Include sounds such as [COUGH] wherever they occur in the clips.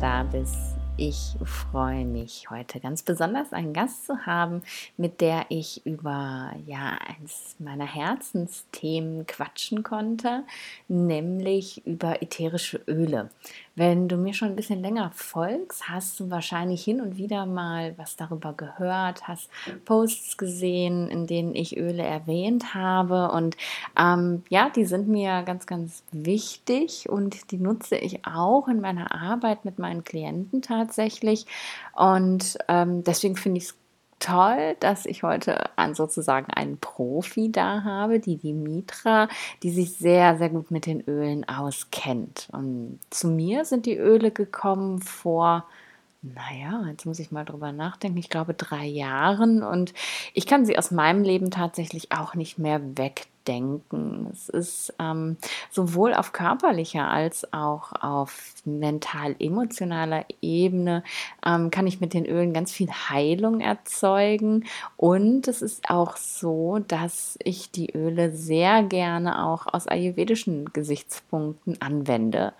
da bist. Ich freue mich heute ganz besonders einen Gast zu haben, mit der ich über ja eines meiner Herzensthemen quatschen konnte, nämlich über ätherische Öle. Wenn du mir schon ein bisschen länger folgst, hast du wahrscheinlich hin und wieder mal was darüber gehört, hast Posts gesehen, in denen ich Öle erwähnt habe. Und ähm, ja, die sind mir ganz, ganz wichtig und die nutze ich auch in meiner Arbeit mit meinen Klienten tatsächlich. Und ähm, deswegen finde ich es toll, dass ich heute an sozusagen einen Profi da habe, die Dimitra, die sich sehr, sehr gut mit den Ölen auskennt. Und zu mir sind die Öle gekommen vor naja, jetzt muss ich mal drüber nachdenken. Ich glaube drei Jahren und ich kann sie aus meinem Leben tatsächlich auch nicht mehr wegdenken. Es ist ähm, sowohl auf körperlicher als auch auf mental-emotionaler Ebene ähm, kann ich mit den Ölen ganz viel Heilung erzeugen und es ist auch so, dass ich die Öle sehr gerne auch aus ayurvedischen Gesichtspunkten anwende.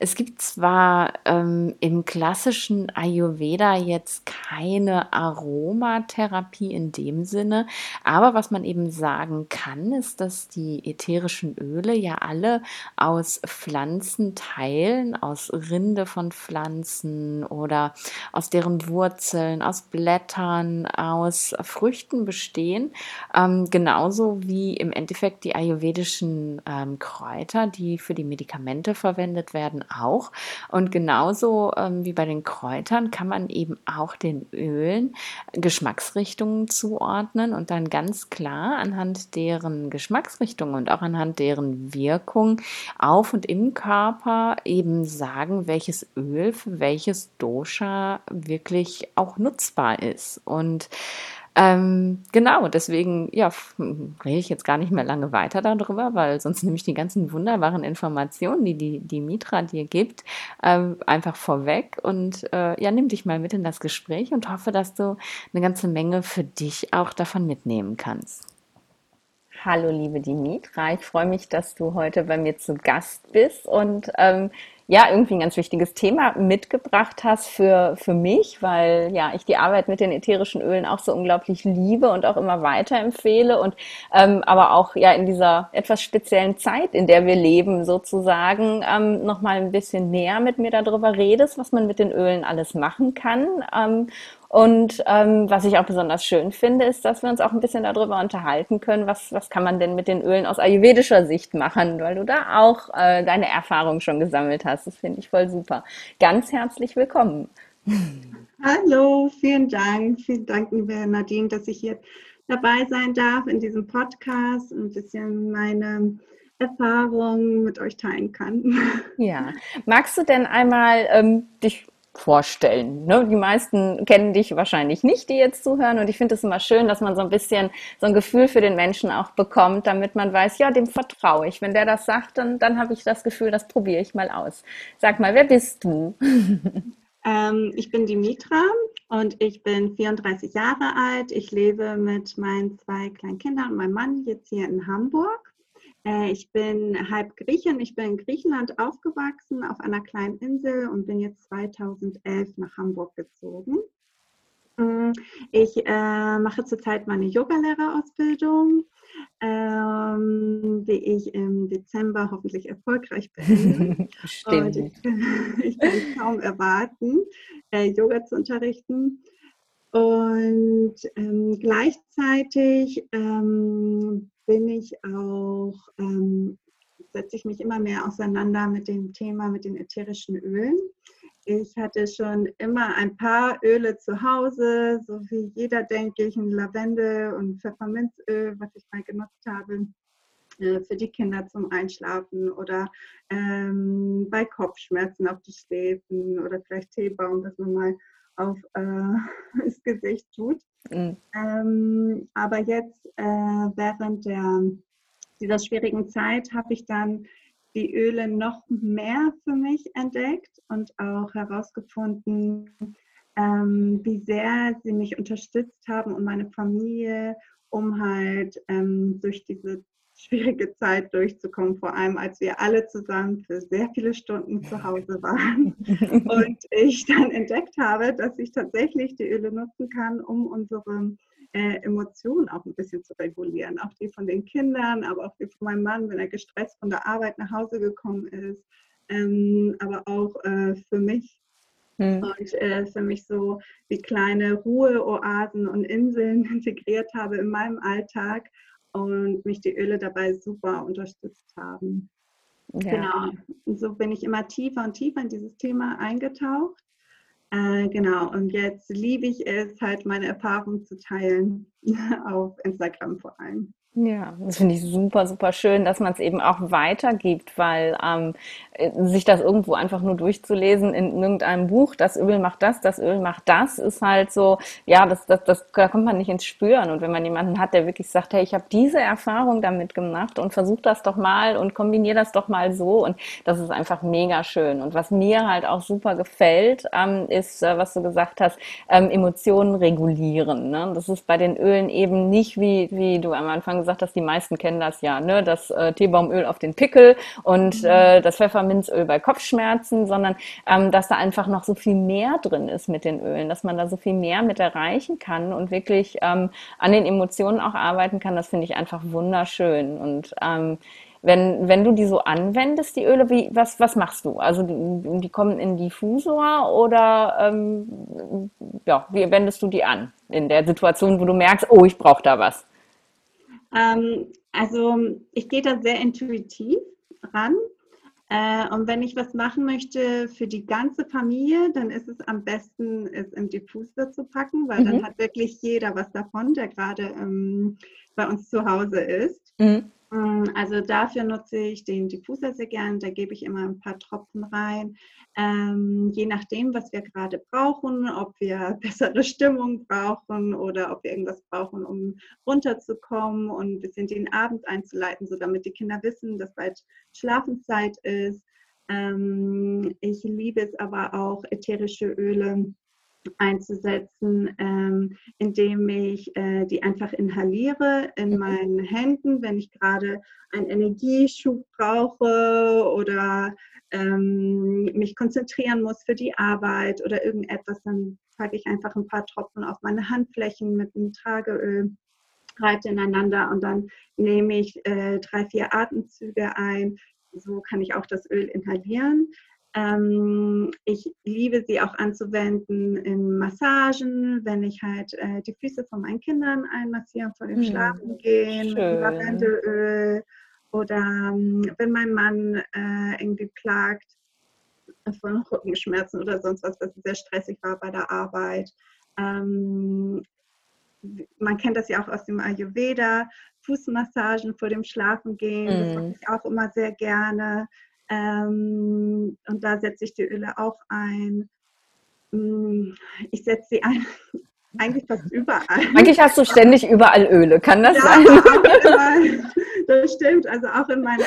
Es gibt zwar ähm, im klassischen Ayurveda jetzt keine Aromatherapie in dem Sinne, aber was man eben sagen kann, ist, dass die ätherischen Öle ja alle aus Pflanzenteilen, aus Rinde von Pflanzen oder aus deren Wurzeln, aus Blättern, aus Früchten bestehen. Ähm, genauso wie im Endeffekt die ayurvedischen ähm, Kräuter, die für die Medikamente verwendet werden, auch. Und genauso ähm, wie bei den Kräutern kann man eben auch den Ölen Geschmacksrichtungen zuordnen und dann ganz klar anhand deren Geschmacksrichtung und auch anhand deren Wirkung auf und im Körper eben sagen, welches Öl für welches Dosha wirklich auch nutzbar ist. Und ähm, genau, deswegen ja, rede ich jetzt gar nicht mehr lange weiter darüber, weil sonst nehme ich die ganzen wunderbaren Informationen, die die, die Mitra dir gibt, ähm, einfach vorweg und äh, ja, nimm dich mal mit in das Gespräch und hoffe, dass du eine ganze Menge für dich auch davon mitnehmen kannst. Hallo, liebe Dimitra, ich freue mich, dass du heute bei mir zu Gast bist und ähm, ja, irgendwie ein ganz wichtiges Thema mitgebracht hast für, für mich, weil ja, ich die Arbeit mit den ätherischen Ölen auch so unglaublich liebe und auch immer weiterempfehle und ähm, aber auch ja in dieser etwas speziellen Zeit, in der wir leben, sozusagen ähm, nochmal ein bisschen näher mit mir darüber redest, was man mit den Ölen alles machen kann. Ähm, und ähm, was ich auch besonders schön finde, ist, dass wir uns auch ein bisschen darüber unterhalten können, was, was kann man denn mit den Ölen aus ayurvedischer Sicht machen, weil du da auch äh, deine Erfahrung schon gesammelt hast. Das finde ich voll super. Ganz herzlich willkommen. Hallo, vielen Dank. Vielen Dank, liebe Nadine, dass ich hier dabei sein darf in diesem Podcast und ein bisschen meine Erfahrungen mit euch teilen kann. Ja, magst du denn einmal ähm, dich vorstellen. Ne? Die meisten kennen dich wahrscheinlich nicht, die jetzt zuhören. Und ich finde es immer schön, dass man so ein bisschen so ein Gefühl für den Menschen auch bekommt, damit man weiß, ja, dem vertraue ich. Wenn der das sagt, dann, dann habe ich das Gefühl, das probiere ich mal aus. Sag mal, wer bist du? [LAUGHS] Ähm, ich bin Dimitra und ich bin 34 Jahre alt. Ich lebe mit meinen zwei kleinen Kindern und meinem Mann jetzt hier in Hamburg. Äh, ich bin halb Griechin. Ich bin in Griechenland aufgewachsen auf einer kleinen Insel und bin jetzt 2011 nach Hamburg gezogen. Mm, ich äh, mache zurzeit meine Yogalehrerausbildung, ähm, die ich im Dezember hoffentlich erfolgreich beende. [LAUGHS] Stimmt. Ich, ich, kann [LAUGHS] kaum erwarten, äh, Yoga zu unterrichten. Und ähm, gleichzeitig ähm, bin ich auch, ähm, setze ich mich immer mehr auseinander mit dem Thema mit den ätherischen Ölen. Ich hatte schon immer ein paar Öle zu Hause, so wie jeder, denke ich, ein Lavendel- und Pfefferminzöl, was ich mal genutzt habe äh, für die Kinder zum Einschlafen oder ähm, bei Kopfschmerzen auf die Schläfen oder vielleicht Teebaum, dass man mal auf äh, [LAUGHS] das Gesicht tut. Mhm. Ähm, aber jetzt äh, während der, dieser schwierigen Zeit habe ich dann die Öle noch mehr für mich entdeckt und auch herausgefunden, ähm, wie sehr sie mich unterstützt haben und meine Familie, um halt ähm, durch diese schwierige Zeit durchzukommen, vor allem als wir alle zusammen für sehr viele Stunden zu Hause waren [LAUGHS] und ich dann entdeckt habe, dass ich tatsächlich die Öle nutzen kann, um unsere äh, Emotionen auch ein bisschen zu regulieren. Auch die von den Kindern, aber auch die von meinem Mann, wenn er gestresst von der Arbeit nach Hause gekommen ist. Ähm, aber auch äh, für mich. Hm. Und äh, für mich so wie kleine Ruheoasen und Inseln [LAUGHS] integriert habe in meinem Alltag und mich die Öle dabei super unterstützt haben. Ja. Genau. Und so bin ich immer tiefer und tiefer in dieses Thema eingetaucht äh, genau, und jetzt liebe ich es, halt meine Erfahrungen zu teilen, [LAUGHS] auf Instagram vor allem. Ja, das finde ich super, super schön, dass man es eben auch weitergibt, weil ähm, äh, sich das irgendwo einfach nur durchzulesen in irgendeinem Buch, das Öl macht das, das Öl macht das, ist halt so, ja, das, das, das, da kommt man nicht ins Spüren. Und wenn man jemanden hat, der wirklich sagt, hey, ich habe diese Erfahrung damit gemacht und versuch das doch mal und kombiniere das doch mal so und das ist einfach mega schön. Und was mir halt auch super gefällt, ähm, ist, äh, was du gesagt hast, ähm, Emotionen regulieren. Ne? Das ist bei den Ölen eben nicht wie, wie du am Anfang gesagt hast, die meisten kennen das ja, ne? das äh, Teebaumöl auf den Pickel und mhm. äh, das Pfefferminz Pfefferminzöl bei Kopfschmerzen, sondern ähm, dass da einfach noch so viel mehr drin ist mit den Ölen, dass man da so viel mehr mit erreichen kann und wirklich ähm, an den Emotionen auch arbeiten kann. Das finde ich einfach wunderschön. Und ähm, wenn, wenn du die so anwendest, die Öle, wie, was, was machst du? Also die, die kommen in Diffusor oder ähm, ja, wie wendest du die an in der Situation, wo du merkst, oh, ich brauche da was? Ähm, also ich gehe da sehr intuitiv ran. Äh, und wenn ich was machen möchte für die ganze Familie, dann ist es am besten, es im Diffuser zu packen, weil mhm. dann hat wirklich jeder was davon, der gerade ähm, bei uns zu Hause ist. Mhm. Ähm, also dafür nutze ich den Diffuser sehr gern. Da gebe ich immer ein paar Tropfen rein. Ähm, je nachdem, was wir gerade brauchen, ob wir [LAUGHS] bessere Stimmung brauchen oder ob wir irgendwas brauchen, um runterzukommen und ein bisschen den Abend einzuleiten, so damit die Kinder wissen, dass bald Schlafenszeit ist. Ähm, ich liebe es aber auch, ätherische Öle einzusetzen, ähm, indem ich äh, die einfach inhaliere in mhm. meinen Händen, wenn ich gerade einen Energieschub brauche oder ähm, mich konzentrieren muss für die Arbeit oder irgendetwas, dann packe ich einfach ein paar Tropfen auf meine Handflächen mit einem Trageöl, reite ineinander und dann nehme ich äh, drei, vier Atemzüge ein. So kann ich auch das Öl inhalieren. Ähm, ich liebe sie auch anzuwenden in Massagen, wenn ich halt äh, die Füße von meinen Kindern einmassiere vor dem hm, Schlafen gehen, mit Lavendelöl oder ähm, wenn mein Mann äh, irgendwie plagt von Rückenschmerzen oder sonst was, was sehr stressig war bei der Arbeit. Ähm, man kennt das ja auch aus dem Ayurveda, Fußmassagen vor dem Schlafengehen, mm. das mache hm. ich auch immer sehr gerne. Ähm, und da setze ich die Öle auch ein. Mm, ich setze sie ein, [LAUGHS] eigentlich fast überall. Eigentlich hast du ständig überall Öle, kann das ja, sein? [LAUGHS] das stimmt. Also auch in meiner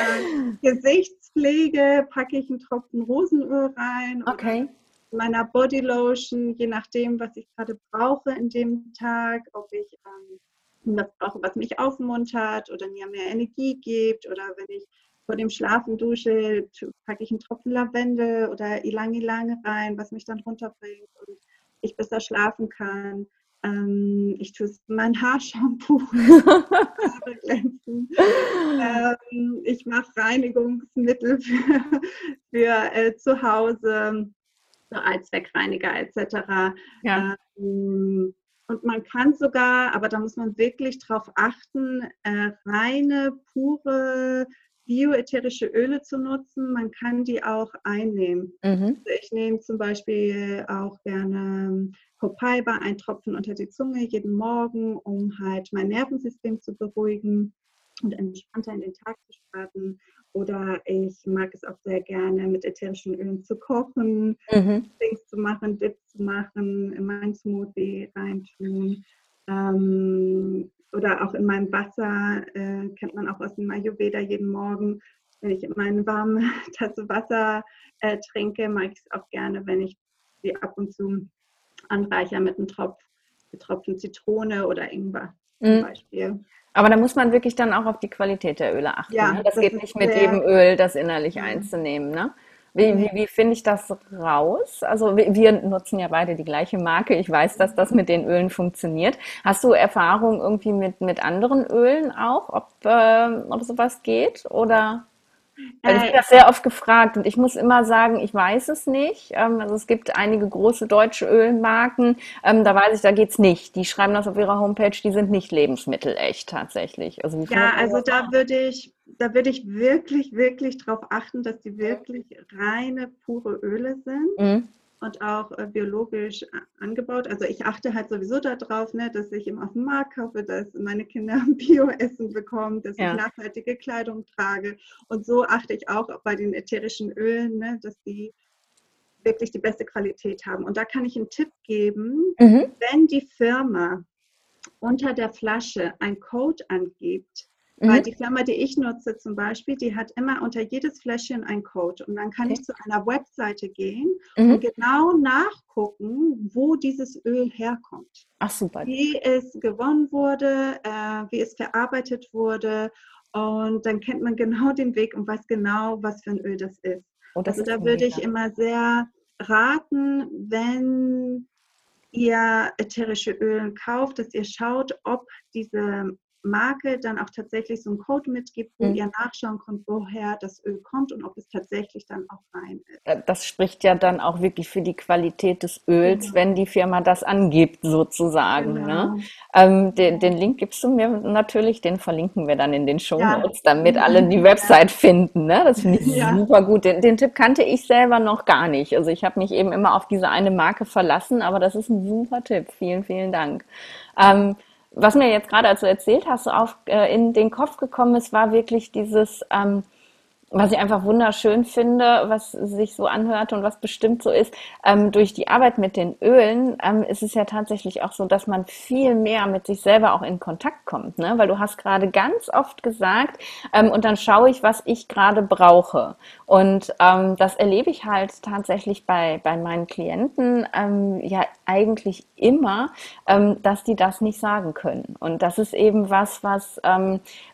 Gesichtspflege packe ich einen Tropfen Rosenöl rein. Okay. In meiner Bodylotion, je nachdem, was ich gerade brauche in dem Tag, ob ich ähm, was brauche, was mich aufmuntert oder mir mehr Energie gibt oder wenn ich vor dem Schlafen dusche, packe ich einen Tropfen Lavendel oder Ilang Ilang rein, was mich dann runterbringt und ich besser schlafen kann. Ähm, ich tue mein Haarshampoo. [LAUGHS] ähm, ich mache Reinigungsmittel für, für äh, zu Hause, so Allzweckreiniger etc. Ja. Ähm, und man kann sogar, aber da muss man wirklich drauf achten, äh, reine, pure bioätherische Öle zu nutzen. Man kann die auch einnehmen. Mhm. Also ich nehme zum Beispiel auch gerne Copaiba, ein Tropfen unter die Zunge jeden Morgen, um halt mein Nervensystem zu beruhigen und entspannter in den Tag zu starten. Oder ich mag es auch sehr gerne, mit ätherischen Ölen zu kochen, mhm. Dings zu machen, Dips zu machen, in meinen Smoothie reintun. Ähm, oder auch in meinem Wasser, äh, kennt man auch aus dem Ayurveda jeden Morgen, wenn ich meine warme [LAUGHS] Tasse Wasser äh, trinke, mag ich es auch gerne, wenn ich sie ab und zu anreicher mit einem Tropf, Tropfen Zitrone oder Ingwer. zum mhm. Beispiel. Aber da muss man wirklich dann auch auf die Qualität der Öle achten. Ja, ne? Das, das geht nicht mit jedem Öl, das innerlich ja. einzunehmen. Ne? Wie, wie, wie finde ich das raus? Also wir nutzen ja beide die gleiche Marke. Ich weiß, dass das mit den Ölen funktioniert. Hast du Erfahrung irgendwie mit, mit anderen Ölen auch, ob, äh, ob sowas geht? Oder? Weil ich bin das sehr oft gefragt und ich muss immer sagen, ich weiß es nicht. Ähm, also es gibt einige große deutsche Ölmarken, ähm, da weiß ich, da geht es nicht. Die schreiben das auf ihrer Homepage, die sind nicht lebensmittelecht tatsächlich. Also ja, also da würde ich, da würde ich wirklich, wirklich darauf achten, dass die wirklich reine, pure Öle sind. Mhm und auch äh, biologisch angebaut. Also ich achte halt sowieso darauf, ne, dass ich immer auf dem Markt kaufe, dass meine Kinder [LAUGHS] Bio-Essen bekommen, dass ja. ich nachhaltige Kleidung trage. Und so achte ich auch bei den ätherischen Ölen, ne, dass die wirklich die beste Qualität haben. Und da kann ich einen Tipp geben, mhm. wenn die Firma unter der Flasche ein Code angibt, Mhm. Weil die Firma, die ich nutze zum Beispiel, die hat immer unter jedes Fläschchen einen Code. Und dann kann okay. ich zu einer Webseite gehen mhm. und genau nachgucken, wo dieses Öl herkommt. Ach super. Wie es gewonnen wurde, äh, wie es verarbeitet wurde. Und dann kennt man genau den Weg und weiß genau, was für ein Öl das ist. Oh, das also ist da würde ich immer sehr raten, wenn ihr ätherische Öle kauft, dass ihr schaut, ob diese Marke dann auch tatsächlich so einen Code mitgibt, wo mhm. ihr nachschauen könnt, woher das Öl kommt und ob es tatsächlich dann auch rein ist. Äh, das spricht ja dann auch wirklich für die Qualität des Öls, genau. wenn die Firma das angibt, sozusagen. Ne? Genau. Ne? Ähm, den, den, Link gibst du mir natürlich, den verlinken wir dann in den Show Notes, ja. damit alle [LAUGHS] die Website ja. finden. Ne? Das finde ich ja. super gut. Den, den, Tipp kannte ich selber noch gar nicht. Also ich habe mich eben immer auf diese eine Marke verlassen, aber das ist ein super Tipp. Vielen, vielen Dank. Ähm, was mir jetzt gerade, als du erzählt hast, so auf, äh, in den Kopf gekommen ist, war wirklich dieses, ähm, was ich einfach wunderschön finde, was sich so anhört und was bestimmt so ist, ähm, durch die Arbeit mit den Ölen ähm, ist es ja tatsächlich auch so, dass man viel mehr mit sich selber auch in Kontakt kommt, ne? weil du hast gerade ganz oft gesagt, ähm, und dann schaue ich, was ich gerade brauche. Und ähm, das erlebe ich halt tatsächlich bei, bei meinen Klienten ähm, ja eigentlich immer, ähm, dass die das nicht sagen können. Und das ist eben was, was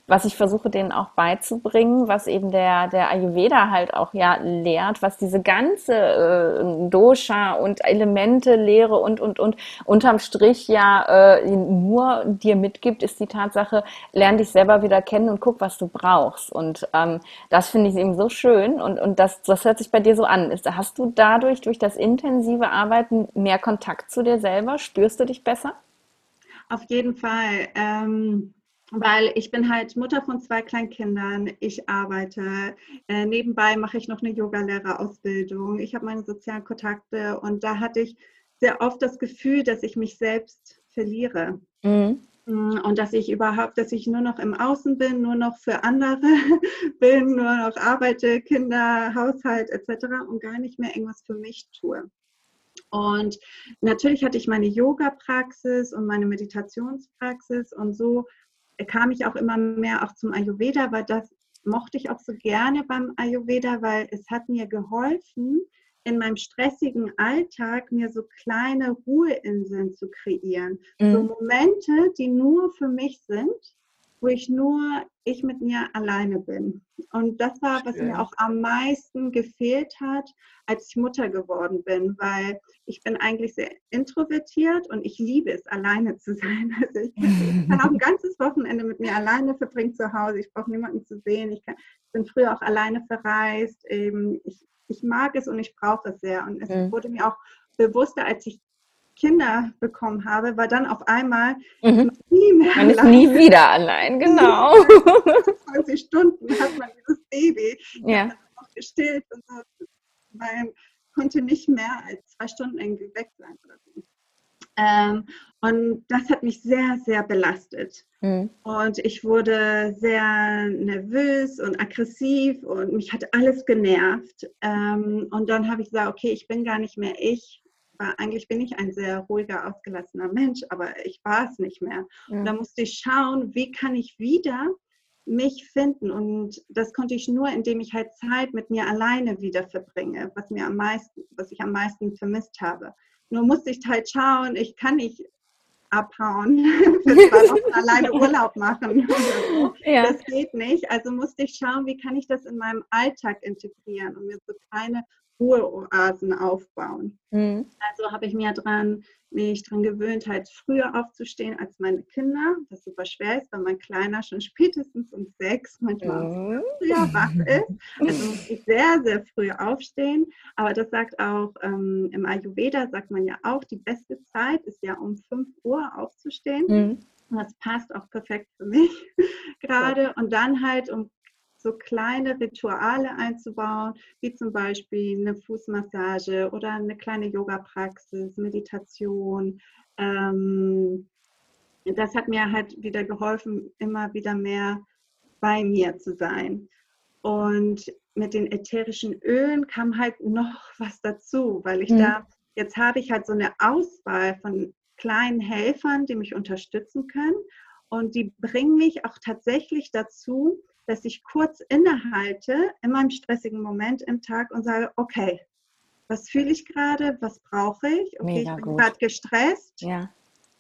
was ich versuche denen auch beizubringen, was eben der, der Ayurveda halt auch ja lehrt, was diese ganze äh, Dosha und Elemente Lehre und, und, und unterm Strich ja äh, nur dir mitgibt, ist die Tatsache, lern dich selber wieder kennen und guck, was du brauchst. Und ähm, das finde ich eben so schön und, und das, das hört sich bei dir so an. Ist, hast du dadurch, durch das intensive Arbeiten, mehr Kontakt zu dir selber? Spürst du dich besser? Auf jeden Fall. Ähm weil ich bin halt Mutter von zwei Kleinkindern. Ich arbeite. Äh, nebenbei mache ich noch eine Yogalehrerausbildung. Ich habe meine sozialen Kontakte und da hatte ich sehr oft das Gefühl, dass ich mich selbst verliere. Mhm. Mm, und dass ich überhaupt, dass ich nur noch im Außen bin, nur noch für andere [LAUGHS] bin, nur noch arbeite, Kinder, Haushalt etc. und gar nicht mehr irgendwas für mich tue. Und natürlich hatte ich meine Yoga-Praxis und meine Meditationspraxis und so kam ich auch immer mehr auch zum Ayurveda, weil das mochte ich auch so gerne beim Ayurveda, weil es hat mir geholfen, in meinem stressigen Alltag mir so kleine Ruheinseln zu kreieren. Mhm. So Momente, die nur für mich sind, wo ich nur ich mit mir alleine bin. Und das war, was mir auch am meisten gefehlt hat, als ich Mutter geworden bin, weil ich bin eigentlich sehr introvertiert und ich liebe es, alleine zu sein. [LAUGHS] Also ich, kann auch ein ganzes Wochenende mit mir alleine verbringen zu Hause. Ich brauche niemanden zu sehen. Ich, kann, ich bin früher auch alleine verreist. Eben, ich, ich mag es und ich brauche es sehr. Und es mhm. wurde mir auch bewusster, als ich Kinder bekommen habe, war dann auf einmal mhm. nie mehr Man ist nie wieder allein, [LAUGHS] genau. 20 Stunden hat man dieses Baby ja. noch gestillt und so. Man konnte nicht mehr als zwei Stunden irgendwie weg sein oder so. Ähm, und das hat mich sehr, sehr belastet. Mhm. Und ich wurde sehr nervös und aggressiv und mich hat alles genervt. Ähm, und dann habe ich gesagt, okay, ich bin gar nicht mehr ich, eigentlich bin ich ein sehr ruhiger, ausgelassener Mensch, aber ich war es nicht mehr. Ja. Und da musste ich schauen, wie kann ich wieder mich finden. Und das konnte ich nur, indem ich halt Zeit mit mir alleine wieder verbringe, was mir am meisten, was ich am meisten vermisst habe. Nur musste ich halt schauen, ich kann nicht abhauen, [LAUGHS] für zwei Wochen [LAUGHS] alleine Urlaub machen. So. Ja. Das geht nicht. Also musste ich schauen, wie kann ich das in meinem Alltag integrieren und mir so kleine Ruheoasen aufbauen. Mhm. Also habe ich mir dran, mich dran gewöhnt, halt früher aufzustehen als meine Kinder, was super schwer ist, weil mein Kleiner schon spätestens um sechs manchmal mhm. früher wach ist. Also muss ich sehr, sehr früh aufstehen. Aber das sagt auch ähm, im Ayurveda, sagt man ja auch, die beste Zeit ist ja um fünf Uhr aufzustehen. Mhm. Das passt auch perfekt für mich [LAUGHS] gerade. Und dann halt um so kleine Rituale einzubauen, wie zum Beispiel eine Fußmassage oder eine kleine Yoga-Praxis, Meditation. Ähm, das hat mir halt wieder geholfen, immer wieder mehr bei mir zu sein. Und mit den ätherischen Ölen kam halt noch [LAUGHS] was dazu, weil ich mhm. da, jetzt habe ich halt so eine Auswahl von kleinen Helfern, die mich unterstützen können. Und die bringen mich auch tatsächlich dazu, dass ich kurz innehalte in meinem stressigen Moment im Tag und sage, okay, was fühle ich gerade, was brauche ich? Okay, Mega ich bin gerade gestresst. Ja.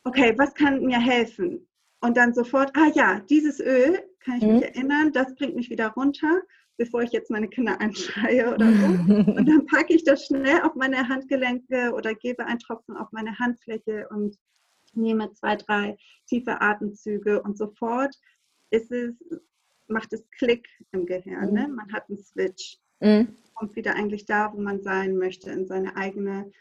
Okay, was kann mir helfen? Und dann sofort, ah ja, dieses Öl, kann ich mhm. mich erinnern, das bringt mich wieder runter, bevor ich jetzt meine Kinder [LAUGHS] anschreie oder so. und [LAUGHS] dann packe ich das schnell auf meine Handgelenke oder gebe einen Tropfen auf meine Handfläche und nehme zwei, drei tiefe Atemzüge und sofort ist es macht es Klick im Gehirn. Ne? Mhm. Man hat einen Switch. Mhm. Kommt wieder eigentlich da, wo man sein möchte, in seine eigene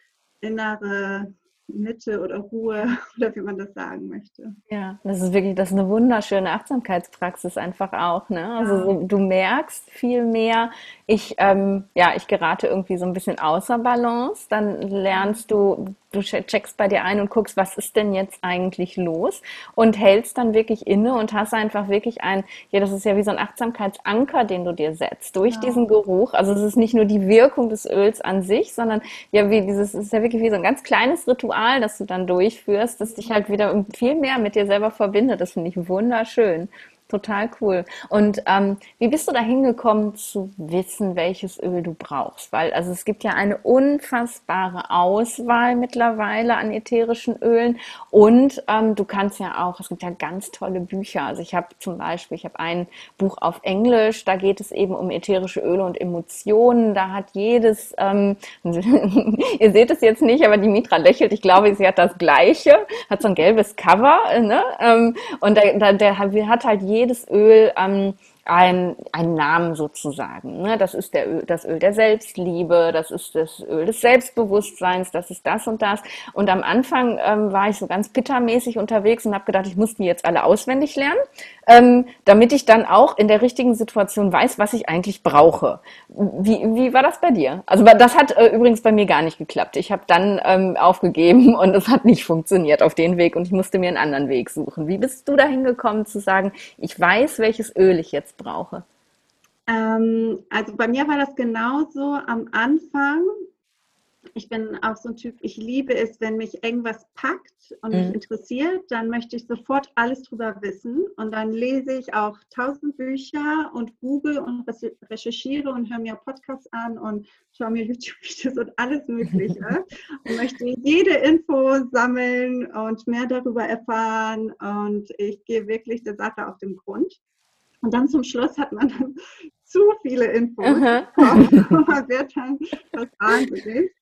innere Mitte oder Ruhe [LAUGHS] oder wie man das sagen möchte. Ja, das ist wirklich, das ist eine wunderschöne Achtsamkeitspraxis einfach auch. Ne? Also ja. du merkst viel mehr, ich, ähm, ja, ich gerate irgendwie so ein bisschen außer Balance, dann lernst du, du checkst bei dir ein und guckst, was ist denn jetzt eigentlich los und hältst dann wirklich inne und hast einfach wirklich ein, ja, das ist ja wie so ein Achtsamkeitsanker, den du dir setzt durch ja. diesen Geruch. Also es ist nicht nur die Wirkung des Öls an sich, sondern ja, wie dieses, es ist ja wirklich wie so ein ganz kleines Ritual, das du dann durchführst, das dich halt wieder viel mehr mit dir selber verbindet. Das finde ich wunderschön. Total cool. Und ähm, wie bist du da hingekommen zu wissen, welches Öl du brauchst? Weil also es gibt ja eine unfassbare Auswahl mittlerweile an ätherischen Ölen und ähm, du kannst ja auch, es gibt ja ganz tolle Bücher. Also ich habe zum Beispiel, ich habe ein Buch auf Englisch, da geht es eben um ätherische Öle und Emotionen. Da hat jedes, ähm, [LAUGHS] ihr seht es jetzt nicht, aber die Mitra lächelt. Ich glaube, sie hat das Gleiche, hat so ein gelbes Cover, ne? Ähm, und der, der, der hat halt jedes Öl ähm, ein, einen Namen sozusagen. Ne? Das ist der Öl, das Öl der Selbstliebe, das ist das Öl des Selbstbewusstseins, das ist das und das. Und am Anfang ähm, war ich so ganz bittermäßig unterwegs und habe gedacht, ich muss die jetzt alle auswendig lernen, ähm, damit ich dann auch in der richtigen Situation weiß, was ich eigentlich brauche. Wie, wie war das bei dir? Also das hat äh, übrigens bei mir gar nicht geklappt. Ich habe dann ähm, aufgegeben [LAUGHS] und es hat nicht funktioniert auf den Weg und ich musste mir einen anderen Weg suchen. Wie bist du dahin gekommen zu sagen, ich weiß, welches Öl ich jetzt brauche? Ähm, also bei mir war das genauso am Anfang. Ich bin auch so ein Typ, ich liebe es, wenn mich irgendwas packt und mhm. mich interessiert, dann möchte ich sofort alles drüber wissen. Und dann lese ich auch tausend Bücher und google und recherchiere und höre mir Podcasts an und schaue mir [LAUGHS] YouTube-Videos und alles Mögliche. [LAUGHS] und möchte jede Info sammeln und mehr darüber erfahren. Und ich gehe wirklich der Sache auf den Grund. Und dann zum Schluss hat man dann [LAUGHS] zu viele Infos bekommen. man wird dann wahnsinnig.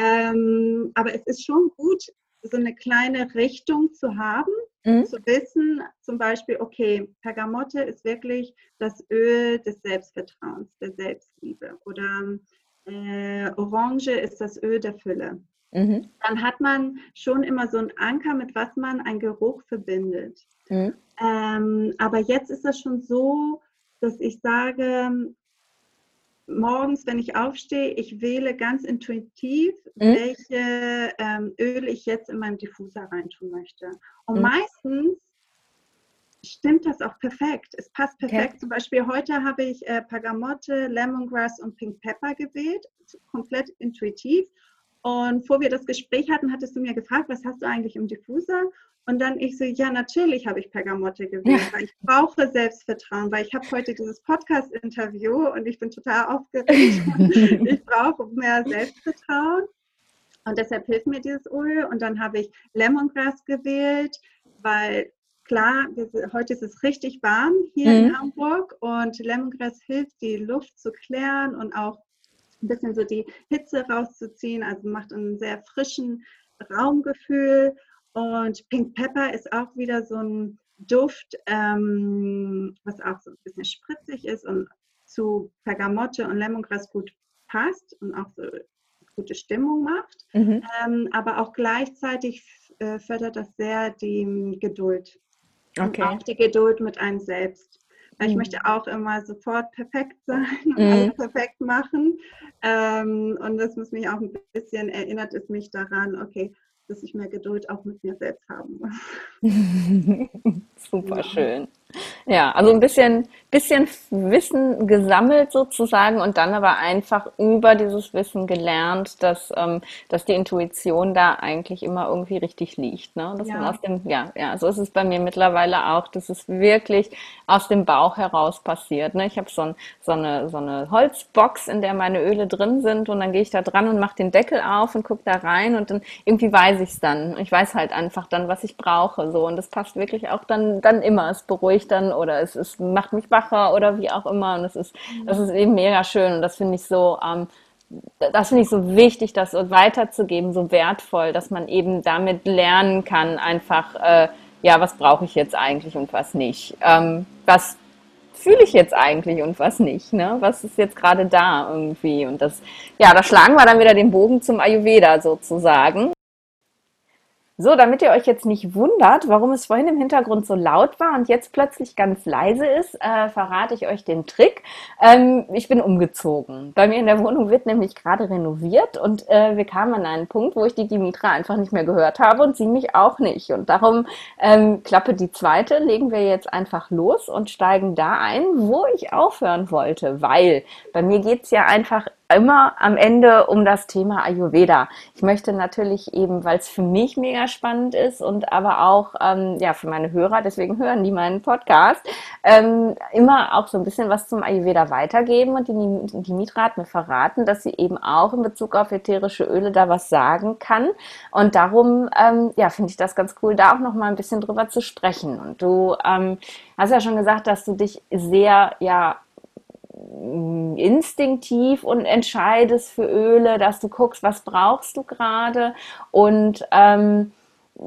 Ähm, aber es ist schon gut, so eine kleine Richtung zu haben, mhm. zu wissen, zum Beispiel, okay, Pergamotte ist wirklich das Öl des Selbstvertrauens, der Selbstliebe. Oder äh, Orange ist das Öl der Fülle. Mhm. Dann hat man schon immer so einen Anker, mit was man einen Geruch verbindet. Mhm. Ähm, aber jetzt ist das schon so, dass ich sage, morgens, wenn ich aufstehe, ich wähle ganz intuitiv, mhm. welche ähm, Öle ich jetzt in meinen Diffuser reintun möchte. Und mhm. meistens stimmt das auch perfekt. Es passt perfekt. Okay. Zum Beispiel heute habe ich äh, Pergamotte, Lemongrass und Pink Pepper gewählt, komplett intuitiv. Und vor wir das Gespräch hatten, hattest du mir gefragt, was hast du eigentlich im Diffuser? Und dann ich so, ja, natürlich habe ich Pergamotte gewählt, ja. [LAUGHS] weil ich brauche Selbstvertrauen, weil ich habe heute dieses Podcast-Interview und ich bin total aufgeregt. [LAUGHS] ich brauche mehr Selbstvertrauen. Und deshalb hilft mir dieses Öl. Und dann habe ich Lemongrass gewählt, weil klar, heute ist es richtig warm hier mhm. in Hamburg und Lemongrass hilft, die Luft zu klären und auch ein bisschen so die Hitze rauszuziehen. Also macht einen sehr frischen Raumgefühl. Und Pink Pepper ist auch wieder so ein Duft, ähm, was auch so ein bisschen spritzig ist und zu Pergamotte und Lemongrass gut passt und auch so gute Stimmung macht. Mhm. Ähm, aber auch gleichzeitig äh, fördert das sehr die Geduld. Okay. Und auch die Geduld mit einem selbst. Weil mhm. ich möchte auch immer sofort perfekt sein und mhm. alles perfekt machen. Ähm, und das muss mich auch ein bisschen, erinnert es mich daran, okay, dass ich mehr Geduld auch mit mir selbst haben muss. [LAUGHS] Super ja. schön. Ja, also ein bisschen, bisschen Wissen gesammelt sozusagen und dann aber einfach über dieses Wissen gelernt, dass, ähm, dass die Intuition da eigentlich immer irgendwie richtig liegt. Ne? Dass ja. man aus dem, ja, ja, so ist es bei mir mittlerweile auch, dass es wirklich aus dem Bauch heraus passiert. Ne? Ich habe so, ein, so, eine, so eine Holzbox, in der meine Öle drin sind und dann gehe ich da dran und mache den Deckel auf und gucke da rein und dann irgendwie weiß ich es dann. Ich weiß halt einfach dann, was ich brauche. So und das passt wirklich auch dann, dann immer. Es beruhigt dann oder es, es macht mich wacher oder wie auch immer. Und es ist, das ist eben mega schön. Und das finde ich so, ähm, das finde ich so wichtig, das weiterzugeben, so wertvoll, dass man eben damit lernen kann, einfach, äh, ja, was brauche ich jetzt eigentlich und was nicht. Ähm, was fühle ich jetzt eigentlich und was nicht, ne? Was ist jetzt gerade da irgendwie? Und das, ja, da schlagen wir dann wieder den Bogen zum Ayurveda sozusagen. So, damit ihr euch jetzt nicht wundert, warum es vorhin im Hintergrund so laut war und jetzt plötzlich ganz leise ist, äh, verrate ich euch den Trick. Ähm, ich bin umgezogen. Bei mir in der Wohnung wird nämlich gerade renoviert und äh, wir kamen an einen Punkt, wo ich die Dimitra einfach nicht mehr gehört habe und sie mich auch nicht. Und darum ähm, Klappe die zweite, legen wir jetzt einfach los und steigen da ein, wo ich aufhören wollte, weil bei mir geht's ja einfach immer am Ende um das Thema Ayurveda. Ich möchte natürlich eben, weil es für mich mega spannend ist und aber auch ähm, ja für meine Hörer, deswegen hören die meinen Podcast, ähm, immer auch so ein bisschen was zum Ayurveda weitergeben und die, die Mitra hat mir verraten, dass sie eben auch in Bezug auf ätherische Öle da was sagen kann und darum ähm, ja finde ich das ganz cool, da auch noch mal ein bisschen drüber zu sprechen. Und du ähm, hast ja schon gesagt, dass du dich sehr ja instinktiv und entscheidest für Öle, dass du guckst, was brauchst du gerade. Und ähm,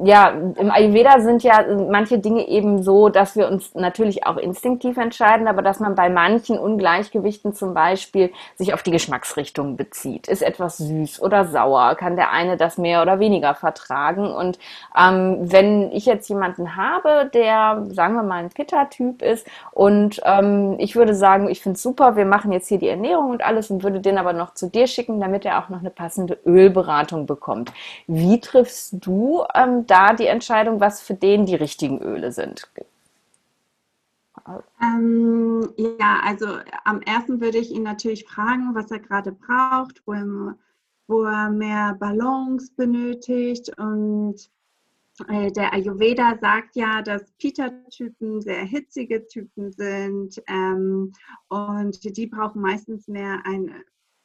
ja, im Ayurveda sind ja manche Dinge eben so, dass wir uns natürlich auch instinktiv entscheiden, aber dass man bei manchen Ungleichgewichten zum Beispiel sich auf die Geschmacksrichtung bezieht. Ist etwas süß oder sauer? Kann der eine das mehr oder weniger vertragen? Und ähm, wenn ich jetzt jemanden habe, der, sagen wir mal, ein Pitta-Typ ist und ähm, ich würde sagen, ich finde es super, wir machen jetzt hier die Ernährung und alles und würde den aber noch zu dir schicken, damit er auch noch eine passende Ölberatung bekommt. Wie triffst du ähm, da die Entscheidung, was für den die richtigen Öle sind? Ähm, ja, also am ersten würde ich ihn natürlich fragen, was er gerade braucht, wo er, wo er mehr Balance benötigt. Und äh, der Ayurveda sagt ja, dass Pita-Typen sehr hitzige Typen sind ähm, und die brauchen meistens mehr eine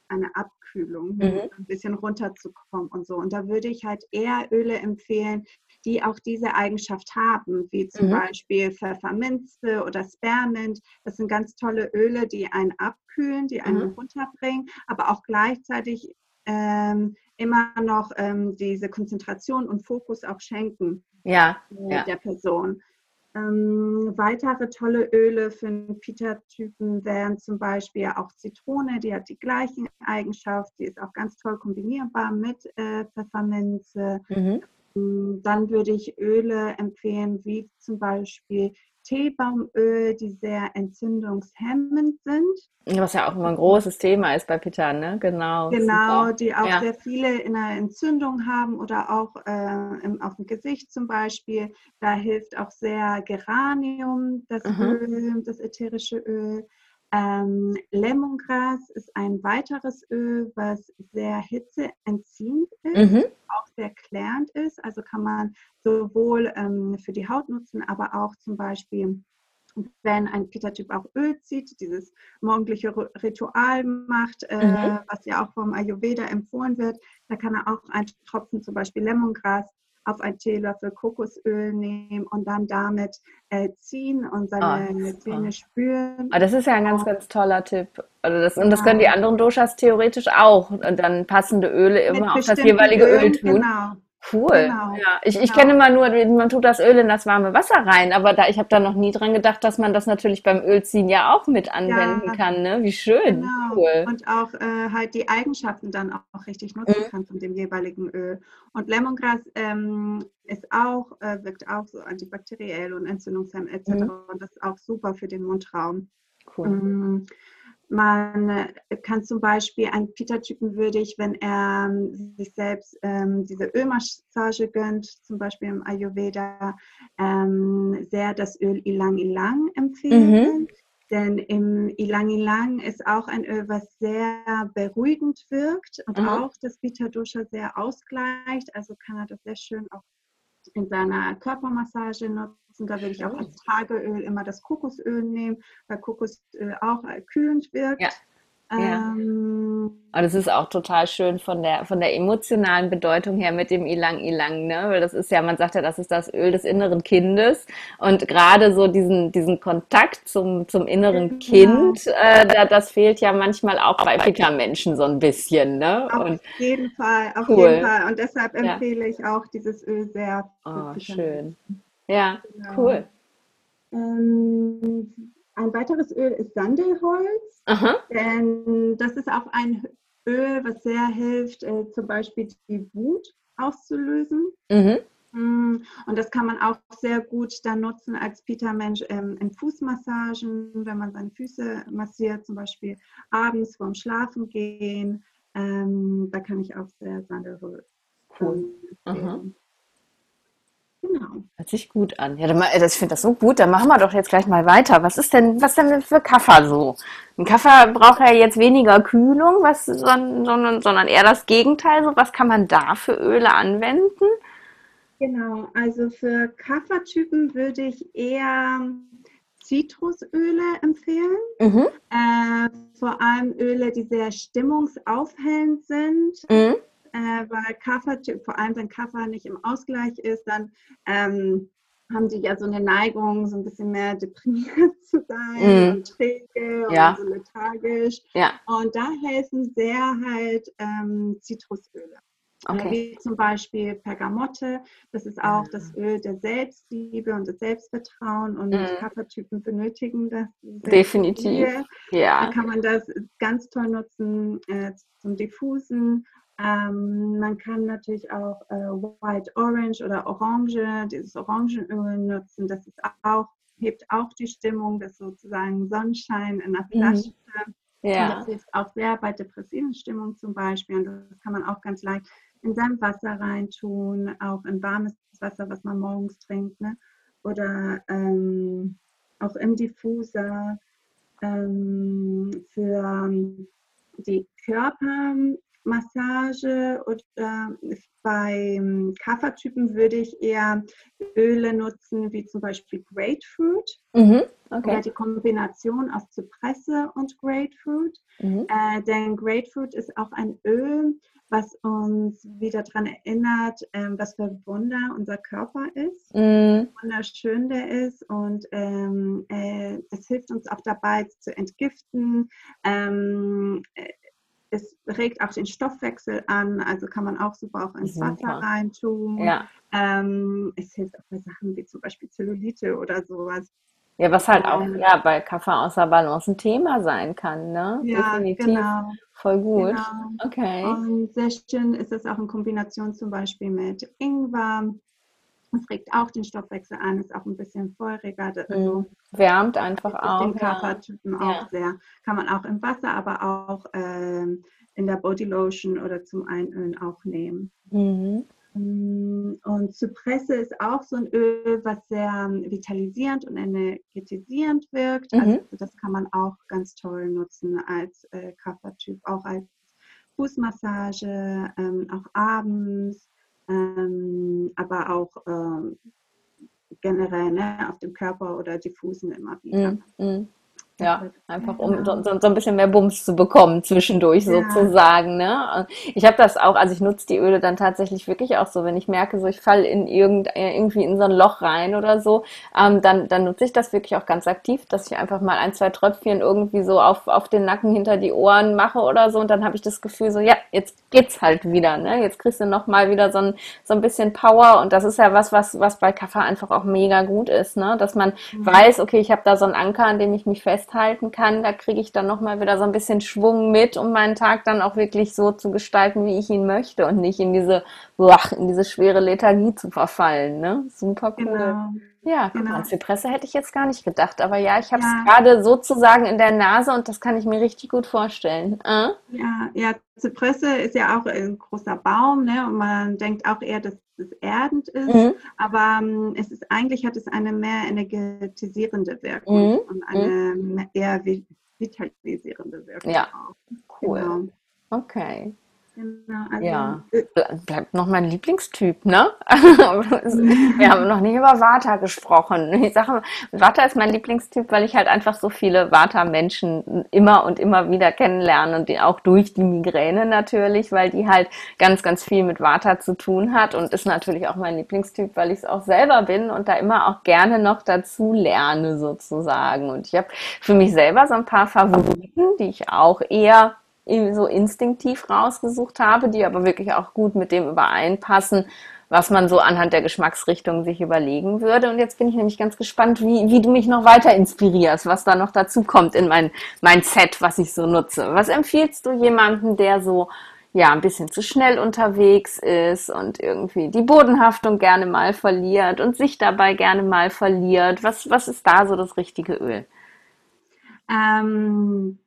eine Abkühlung, mhm. ein bisschen runterzukommen und so. Und da würde ich halt eher Öle empfehlen, die auch diese Eigenschaft haben, wie zum mhm. Beispiel Pfefferminze oder Spearmint. Das sind ganz tolle Öle, die einen abkühlen, die einen mhm. runterbringen, aber auch gleichzeitig ähm, immer noch ähm, diese Konzentration und Fokus auch schenken ja, äh, ja. der Person. Ähm, weitere tolle Öle für einen Pita-Typen wären zum Beispiel auch Zitrone, die hat die gleiche Eigenschaft, die ist auch ganz toll kombinierbar mit äh, Pfefferminze. Mhm. Ähm, dann würde ich Öle empfehlen, wie zum Beispiel Teebaumöl, die sehr entzündungshemmend sind. Was ja auch immer ein großes Thema ist bei Pitan, ne? Genau. Genau, super. die auch ja. sehr viele in der Entzündung haben oder auch äh, im, auf dem Gesicht zum Beispiel. Da hilft auch sehr Geranium, das mhm. Öl, das ätherische Öl. Ähm, Lemongrass ist ein weiteres Öl, was sehr hitzeentziehend ist, mhm. auch sehr klärend ist. Also kann man sowohl ähm, für die Haut nutzen, aber auch zum Beispiel wenn ein Pitta-Typ auch Öl zieht, dieses morgendliche Ritual macht, äh, mhm. was ja auch vom Ayurveda empfohlen wird, da kann er auch einen Tropfen zum Beispiel Lemongrass auf einen Teelöffel Kokosöl nehmen und dann damit äh, ziehen und seine oh, Zähne spüren. Oh, das ist ja ein ganz, ganz toller Tipp. Also das, und das können die anderen Doshas theoretisch auch. Und dann passende Öle immer auf das jeweilige Öl, Öl tun. Genau. Cool. Genau, ja, ich, genau. ich kenne immer nur, man tut das Öl in das warme Wasser rein, aber da, ich habe da noch nie dran gedacht, dass man das natürlich beim Ölziehen ja auch mit anwenden ja, kann. Ne? Wie schön. Genau. Cool. Und auch äh, halt die Eigenschaften dann auch richtig nutzen mhm. kann von dem jeweiligen Öl. Und Lemongrass ähm, ist auch, äh, wirkt auch so antibakteriell und entzündungshemmend etc. Mhm. Und das ist auch super für den Mundraum. Cool. Mhm. Man äh, kann zum Beispiel einen Pita-Typen würdig, wenn er ähm, sich selbst ähm, diese Ölmassage gönnt, zum Beispiel im Ayurveda, ähm, sehr das Öl Ilang Ilang empfehlen. Mhm. Denn im Ilang Ilang ist auch ein Öl, was sehr beruhigend wirkt und mhm. auch das Pitta Dosha sehr ausgleicht. Also kann er das sehr schön auch in seiner Körpermassage nutzen. Da würde ich auch als Tageöl immer das Kokosöl nehmen, weil Kokosöl auch kühlend wirkt. Ja. Ja. Ähm, und es ist auch total schön von der, von der emotionalen Bedeutung her mit dem Ilang Ilang, ne? Weil das ist ja, man sagt ja, das ist das Öl des inneren Kindes. Und gerade so diesen, diesen Kontakt zum, zum inneren ja. Kind, äh, da, das fehlt ja manchmal auch bei Pitta-Menschen so ein bisschen, ne? Auf und, jeden Fall, auf cool. jeden Fall. Und deshalb empfehle ja. ich auch dieses Öl sehr. Oh, schön. Ja, genau. cool. Ähm, ein weiteres Öl ist Sandelholz, Aha. denn das ist auch ein Öl, was sehr hilft, äh, zum Beispiel die Wut auszulösen. Mhm. Mm, und das kann man auch sehr gut dann nutzen als Peter-Mensch ähm, in Fußmassagen, wenn man seine Füße massiert, zum Beispiel abends vorm Schlafen gehen. Ähm, da kann ich auch sehr Sandelholz cool. Ähm, Genau. Hört sich gut an. Ja, dann, ich finde das so gut. Dann machen wir doch jetzt gleich mal weiter. Was ist denn, was denn für Kaffer so? Ein Kaffer braucht ja jetzt weniger Kühlung, was, sondern, sondern eher das Gegenteil. So, was kann man da für Öle anwenden? Genau, also für Kaffertypen würde ich eher Zitrusöle empfehlen. Mhm. Äh, vor allem Öle, die sehr stimmungsaufhellend sind. Mhm äh, weil Kaffer, vor allem wenn Kaffer nicht im Ausgleich ist, dann ähm, haben die ja so eine Neigung, so ein bisschen mehr deprimiert [LAUGHS] zu sein mm. und träge ja. und so lethargisch. Ja. Und da helfen sehr halt ähm, Zitrusöle. Okay. Wie zum Beispiel Pergamotte, das ist auch ah. das Öl der Selbstliebe und des Selbstvertrauen und mm. Kaffertypen benötigen das. Definitiv. Ja. Da kann man das ganz toll nutzen äh, zum Diffusen ähm, man kann natürlich auch äh, White Orange oder Orange, dieses Orangenöl nutzen. Das ist auch, hebt auch die Stimmung, das ist sozusagen Sonnenschein in der mhm. Flasche. Mhm. Ja. das hilft auch sehr bei depressiven Stimmungen zum Beispiel. Und das kann man auch ganz leicht in sein Wasser reintun, auch in warmes Wasser, was man morgens trinkt. Ne? Oder ähm, auch im Diffuser ähm, für die Körper, Massage oder bei Kaffertypen würde ich eher Öle nutzen, wie zum Beispiel Grapefruit mhm, okay. oder die Kombination aus Zypresse und Grapefruit. Mhm. Äh, denn Grapefruit ist auch ein Öl, was uns wieder daran erinnert, ähm, was für Wunder unser Körper ist, mhm. wunderschön der ist und ähm, äh, es hilft uns auch dabei zu entgiften. Ähm, äh, es regt auch den Stoffwechsel an, also kann man auch super auch ins super. Wasser reintun. Ja. Ähm, es hilft auch bei Sachen wie zum Beispiel Zellulite oder sowas. Ja, was halt auch ja, bei Kaffee außer Balance ein Thema sein kann, ne? Ja, Definitiv. genau. Voll gut. Genau. Okay. Und sehr schön ist es auch in Kombination zum Beispiel mit Ingwer, es regt auch den Stoffwechsel an, ist auch ein bisschen feuriger. Also Wärmt einfach auch. Den Körpertypen ja. auch sehr. Kann man auch im Wasser, aber auch ähm, in der Bodylotion oder zum Einölen auch nehmen. Mhm. Mm, und Zypresse ist auch so ein Öl, was sehr vitalisierend und energetisierend wirkt. Mhm. Also das kann man auch ganz toll nutzen als äh, Körpertyp, auch als Fußmassage, ähm, auch abends ähm, aber auch ähm, generell ne, auf dem Körper oder diffusen immer wieder. Mm, mm. Ja, einfach um so, so, ein bisschen mehr Bums zu bekommen zwischendurch ja. sozusagen. Ne? Ich habe das auch, also ich nutze die Öle dann tatsächlich wirklich auch so, wenn ich merke, so ich falle in irgend, äh, irgendwie in so ein Loch rein oder so, ähm, dann, dann nutze ich das wirklich auch ganz aktiv, dass ich einfach mal ein, zwei Tröpfchen irgendwie so auf, auf den Nacken hinter die Ohren mache oder so und dann habe ich das Gefühl so, ja, jetzt geht's halt wieder. Ne? Jetzt kriegst du nochmal wieder so ein, so ein bisschen Power und das ist ja was, was, was bei Kaffee einfach auch mega gut ist, ne? dass man mhm. weiß, okay, ich habe da so einen Anker, an dem ich mich fest festhalten kann. Da kriege ich dann nochmal wieder so ein bisschen Schwung mit, um meinen Tag dann auch wirklich so zu gestalten, wie ich ihn möchte und nicht in diese, boah, in diese schwere Lethargie zu verfallen. Ne? Super cool. Genau. Ja, genau. an Zypresse hätte ich jetzt gar nicht gedacht. Aber ja, ich habe es ja. gerade sozusagen in der Nase und das kann ich mir richtig gut vorstellen. Äh? Ja, ja, Zypresse ist ja auch ein großer Baum, ne? Und man denkt auch eher, dass es erdend ist. Mhm. Aber ähm, es ist eigentlich hat es eine mehr energetisierende Wirkung mhm. und eine mhm. eher vitalisierende Wirkung. Ja, auch. cool. Genau. Okay. Genau, also ja, äh, bleibt noch mein Lieblingstyp, ne? [LAUGHS] Wir haben noch nicht über Vata gesprochen. Ich sage, Vata ist mein Lieblingstyp, weil ich halt einfach so viele Vata-Menschen immer und immer wieder kennenlerne und die auch durch die Migräne natürlich, weil die halt ganz, ganz viel mit Vata zu tun hat und ist natürlich auch mein Lieblingstyp, weil ich es auch selber bin und da immer auch gerne noch dazu lerne sozusagen. Und ich habe für mich selber so ein paar Favoriten, die ich auch eher so instinktiv rausgesucht habe, die aber wirklich auch gut mit dem übereinpassen, was man so anhand der Geschmacksrichtung sich überlegen würde. Und jetzt bin ich nämlich ganz gespannt, wie, wie du mich noch weiter inspirierst, was da noch dazu kommt in mein, mein Set, was ich so nutze. Was empfiehlst du jemandem, der so ja, ein bisschen zu schnell unterwegs ist und irgendwie die Bodenhaftung gerne mal verliert und sich dabei gerne mal verliert. Was, was ist da so das richtige Öl? Ähm,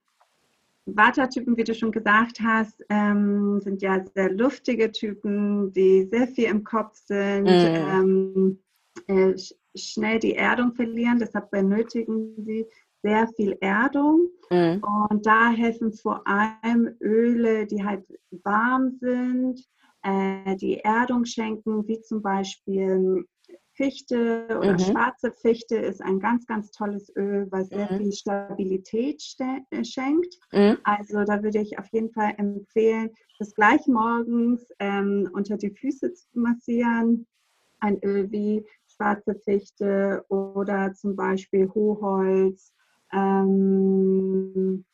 Vata-Typen, wie du schon gesagt hast, ähm, sind ja sehr luftige Typen, die sehr viel im Kopf sind, mm. ähm, äh, schnell die Erdung verlieren. Deshalb benötigen sie sehr viel Erdung. Mm. Und da helfen vor allem Öle, die halt warm sind, äh, die Erdung schenken, wie zum Beispiel Fichte oder mhm. schwarze Fichte ist ein ganz, ganz tolles Öl, was sehr mhm. viel Stabilität äh, schenkt. Mhm. Also da würde ich auf jeden Fall empfehlen, das gleich morgens ähm, unter die Füße zu massieren. Ein Öl wie schwarze Fichte oder zum Beispiel Hochholz. Ähm,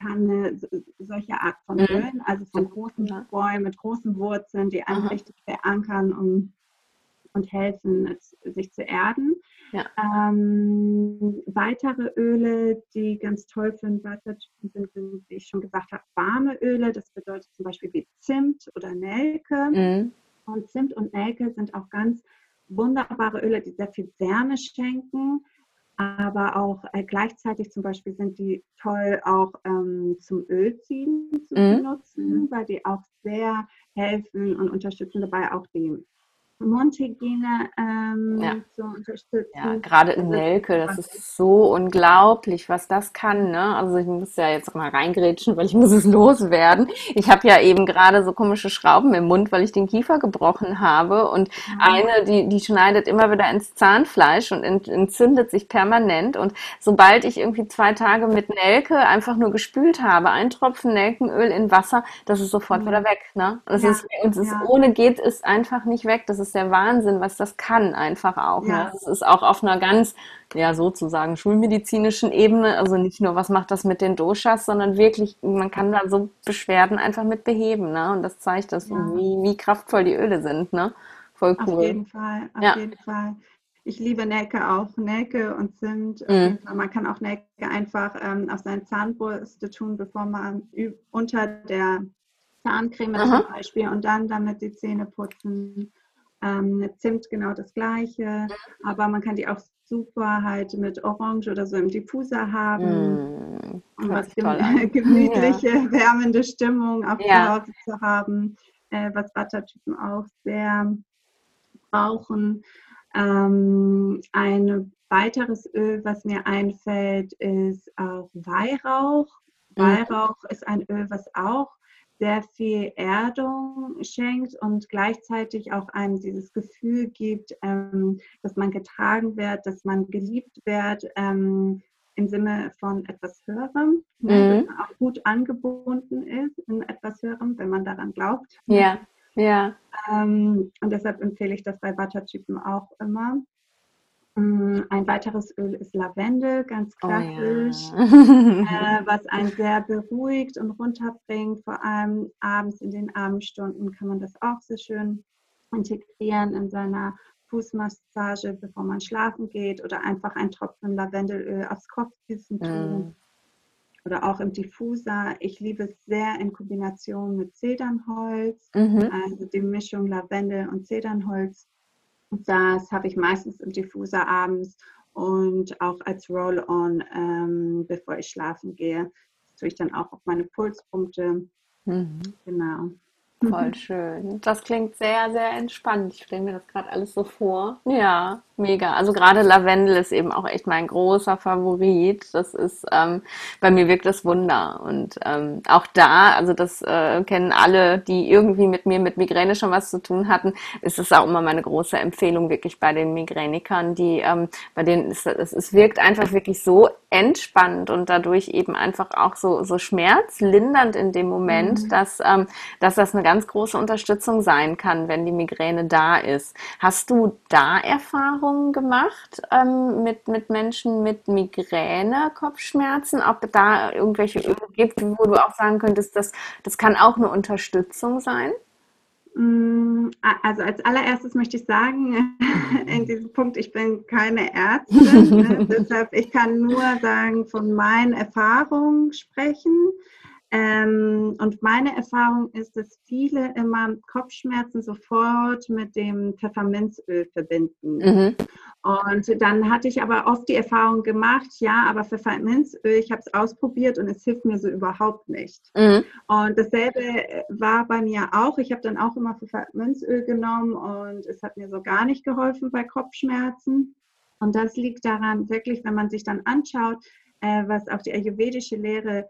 Tanne, solche Art von mhm. Ölen, also von großen Bäumen mit großen Wurzeln, die einen richtig verankern und und helfen, sich zu erden. Ja. Ähm, weitere Öle, die ganz toll für den Wassertypen sind, sind, wie ich schon gesagt habe, warme Öle. Das bedeutet zum Beispiel wie Zimt oder Nelke. Mhm. Und Zimt und Nelke sind auch ganz wunderbare Öle, die sehr viel Wärme schenken, aber auch äh, gleichzeitig zum Beispiel sind die toll auch ähm, zum Ölziehen zu mhm. benutzen, weil die auch sehr helfen und unterstützen dabei auch die Mundhygiene ähm, ja. zu unterstützen. Ja, gerade in Nelke, das ist so unglaublich, was das kann. Ne? Also ich muss ja jetzt mal reingrätschen, weil ich muss es loswerden. Ich habe ja eben gerade so komische Schrauben im Mund, weil ich den Kiefer gebrochen habe. Und ja. eine, die, die schneidet immer wieder ins Zahnfleisch und entzündet sich permanent. Und sobald ich irgendwie zwei Tage mit Nelke einfach nur gespült habe, ein Tropfen Nelkenöl in Wasser, das ist sofort mhm. wieder weg. Ne? Das ja. ist, und es ohne geht, ist einfach nicht weg. Das ist ist der Wahnsinn, was das kann einfach auch. Ne? Ja. Ne? Das ist auch auf einer ganz, ja, sozusagen schulmedizinischen Ebene. Also nicht nur, was macht das mit den Doshas, sondern wirklich, man kann da so Beschwerden einfach mit beheben. Ne? Und das zeigt das, ja. wie, wie kraftvoll die Öle sind. Ne? Voll cool. Auf jeden Fall, auf ja. jeden Fall. Ich liebe Nelke auch, Nelke und Zimt. Mhm. Man kann auch Nelke einfach ähm, auf seine Zahnbürste tun, bevor man unter der Zahncreme Aha. zum Beispiel und dann damit die Zähne putzen. Ähm, Zimt genau das gleiche, aber man kann die auch super halt mit Orange oder so im Diffuser haben. Mm, um was [LAUGHS] gemütliche, ja. wärmende Stimmung auf ja. zu haben, äh, was Buttertypen auch sehr brauchen. Ähm, ein weiteres Öl, was mir einfällt, ist auch Weihrauch. Mhm. Weihrauch ist ein Öl, was auch sehr viel Erdung schenkt und gleichzeitig auch einem dieses Gefühl gibt, ähm, dass man getragen wird, dass man geliebt wird, ähm, im Sinne von etwas Höherem, ne, mhm. dass man auch gut angebunden ist in etwas Höherem, wenn man daran glaubt. Ja, ja. Ähm, und deshalb empfehle ich das bei Wattertypen auch immer. Mm, ein weiteres Öl ist Lavendel, ganz klassisch, oh ja. [LAUGHS] äh, was einen sehr beruhigt und runterbringt. Vor allem abends in den Abendstunden kann man das auch sehr schön integrieren in seiner Fußmassage, bevor man schlafen geht oder einfach ein Tropfen Lavendelöl aufs Kopfkissen tun. Mm. Oder auch im Diffuser. Ich liebe es sehr in Kombination mit Zedernholz, mhm. also die Mischung Lavendel und Zedernholz das habe ich meistens im Diffuser abends und auch als Roll-on, ähm, bevor ich schlafen gehe. Das tue ich dann auch auf meine Pulspunkte. Mhm. Genau. Voll [LAUGHS] schön. Das klingt sehr, sehr entspannt. Ich stelle mir das gerade alles so vor. Ja, mega. Also gerade Lavendel ist eben auch echt mein großer Favorit. Das ist, ähm, bei mir wirkt das Wunder. Und ähm, auch da, also das äh, kennen alle, die irgendwie mit mir mit Migräne schon was zu tun hatten, ist es auch immer meine große Empfehlung, wirklich bei den Migränikern, die, ähm, bei denen ist es, es wirkt einfach wirklich so entspannt und dadurch eben einfach auch so, so schmerzlindernd in dem Moment, mhm. dass, ähm, dass das eine ganz große Unterstützung sein kann, wenn die Migräne da ist. Hast du da Erfahrungen gemacht ähm, mit, mit Menschen mit Migräne, Kopfschmerzen, ob da irgendwelche Öle gibt, wo du auch sagen könntest, das, das kann auch eine Unterstützung sein? Mm, also als allererstes möchte ich sagen, [LAUGHS] in diesem Punkt, ich bin keine Ärztin, [LAUGHS] ne? deshalb ich kann nur sagen, von meinen Erfahrungen sprechen. Ähm, und meine Erfahrung ist, dass viele immer Kopfschmerzen sofort mit dem Pfefferminzöl verbinden. Mhm. Und dann hatte ich aber oft die Erfahrung gemacht, ja, aber Pfefferminzöl, ich habe es ausprobiert und es hilft mir so überhaupt nicht. Mhm. Und dasselbe war bei mir auch. Ich habe dann auch immer Pfefferminzöl genommen und es hat mir so gar nicht geholfen bei Kopfschmerzen. Und das liegt daran, wirklich, wenn man sich dann anschaut, äh, was auch die ayurvedische Lehre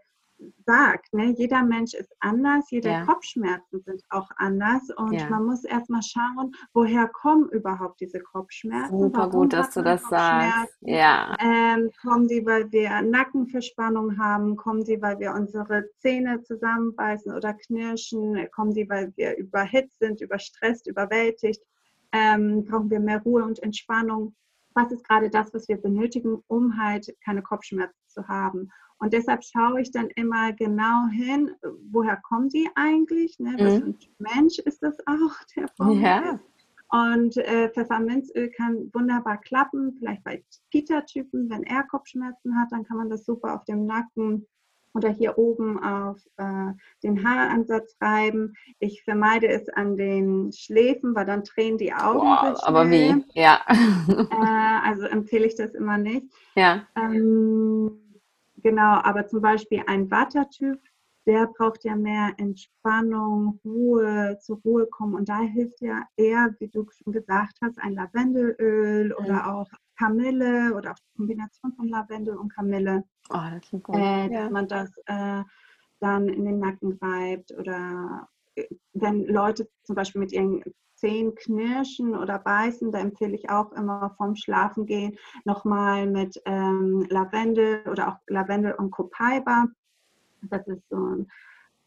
sagt, ne? jeder Mensch ist anders, jede ja. Kopfschmerzen sind auch anders und ja. man muss erstmal schauen, woher kommen überhaupt diese Kopfschmerzen. Super Warum gut, dass du das sagst. Ja. Ähm, kommen die, weil wir Nackenverspannung haben? Kommen die, weil wir unsere Zähne zusammenbeißen oder knirschen? Kommen die, weil wir überhitzt sind, überstresst, überwältigt? Ähm, brauchen wir mehr Ruhe und Entspannung? Was ist gerade das, was wir benötigen, um halt keine Kopfschmerzen zu haben? Und deshalb schaue ich dann immer genau hin, woher kommen die eigentlich? Ne? Was für ein Mensch ist das auch, [LAUGHS] der Frau? Ja. Und äh, Pfefferminzöl kann wunderbar klappen, vielleicht bei Kita-Typen, wenn er Kopfschmerzen hat, dann kann man das super auf dem Nacken oder hier oben auf äh, den Haaransatz reiben. Ich vermeide es an den Schläfen, weil dann tränen die Augen. Boah, aber wie? Ja. Äh, also empfehle ich das immer nicht. Ja. Ähm, Genau, aber zum Beispiel ein Vata-Typ, der braucht ja mehr Entspannung, Ruhe, zur Ruhe kommen. Und da hilft ja eher, wie du schon gesagt hast, ein Lavendelöl mhm. oder auch Kamille oder auch die Kombination von Lavendel und Kamille. Oh, das klingt gut. Äh, ja. Dass man das äh, dann in den Nacken reibt oder äh, wenn Leute zum Beispiel mit ihren Zehen knirschen oder beißen, da empfehle ich auch immer vom Schlafengehen nochmal mit ähm, Lavendel oder auch Lavendel und Copaiba. Das ist so ein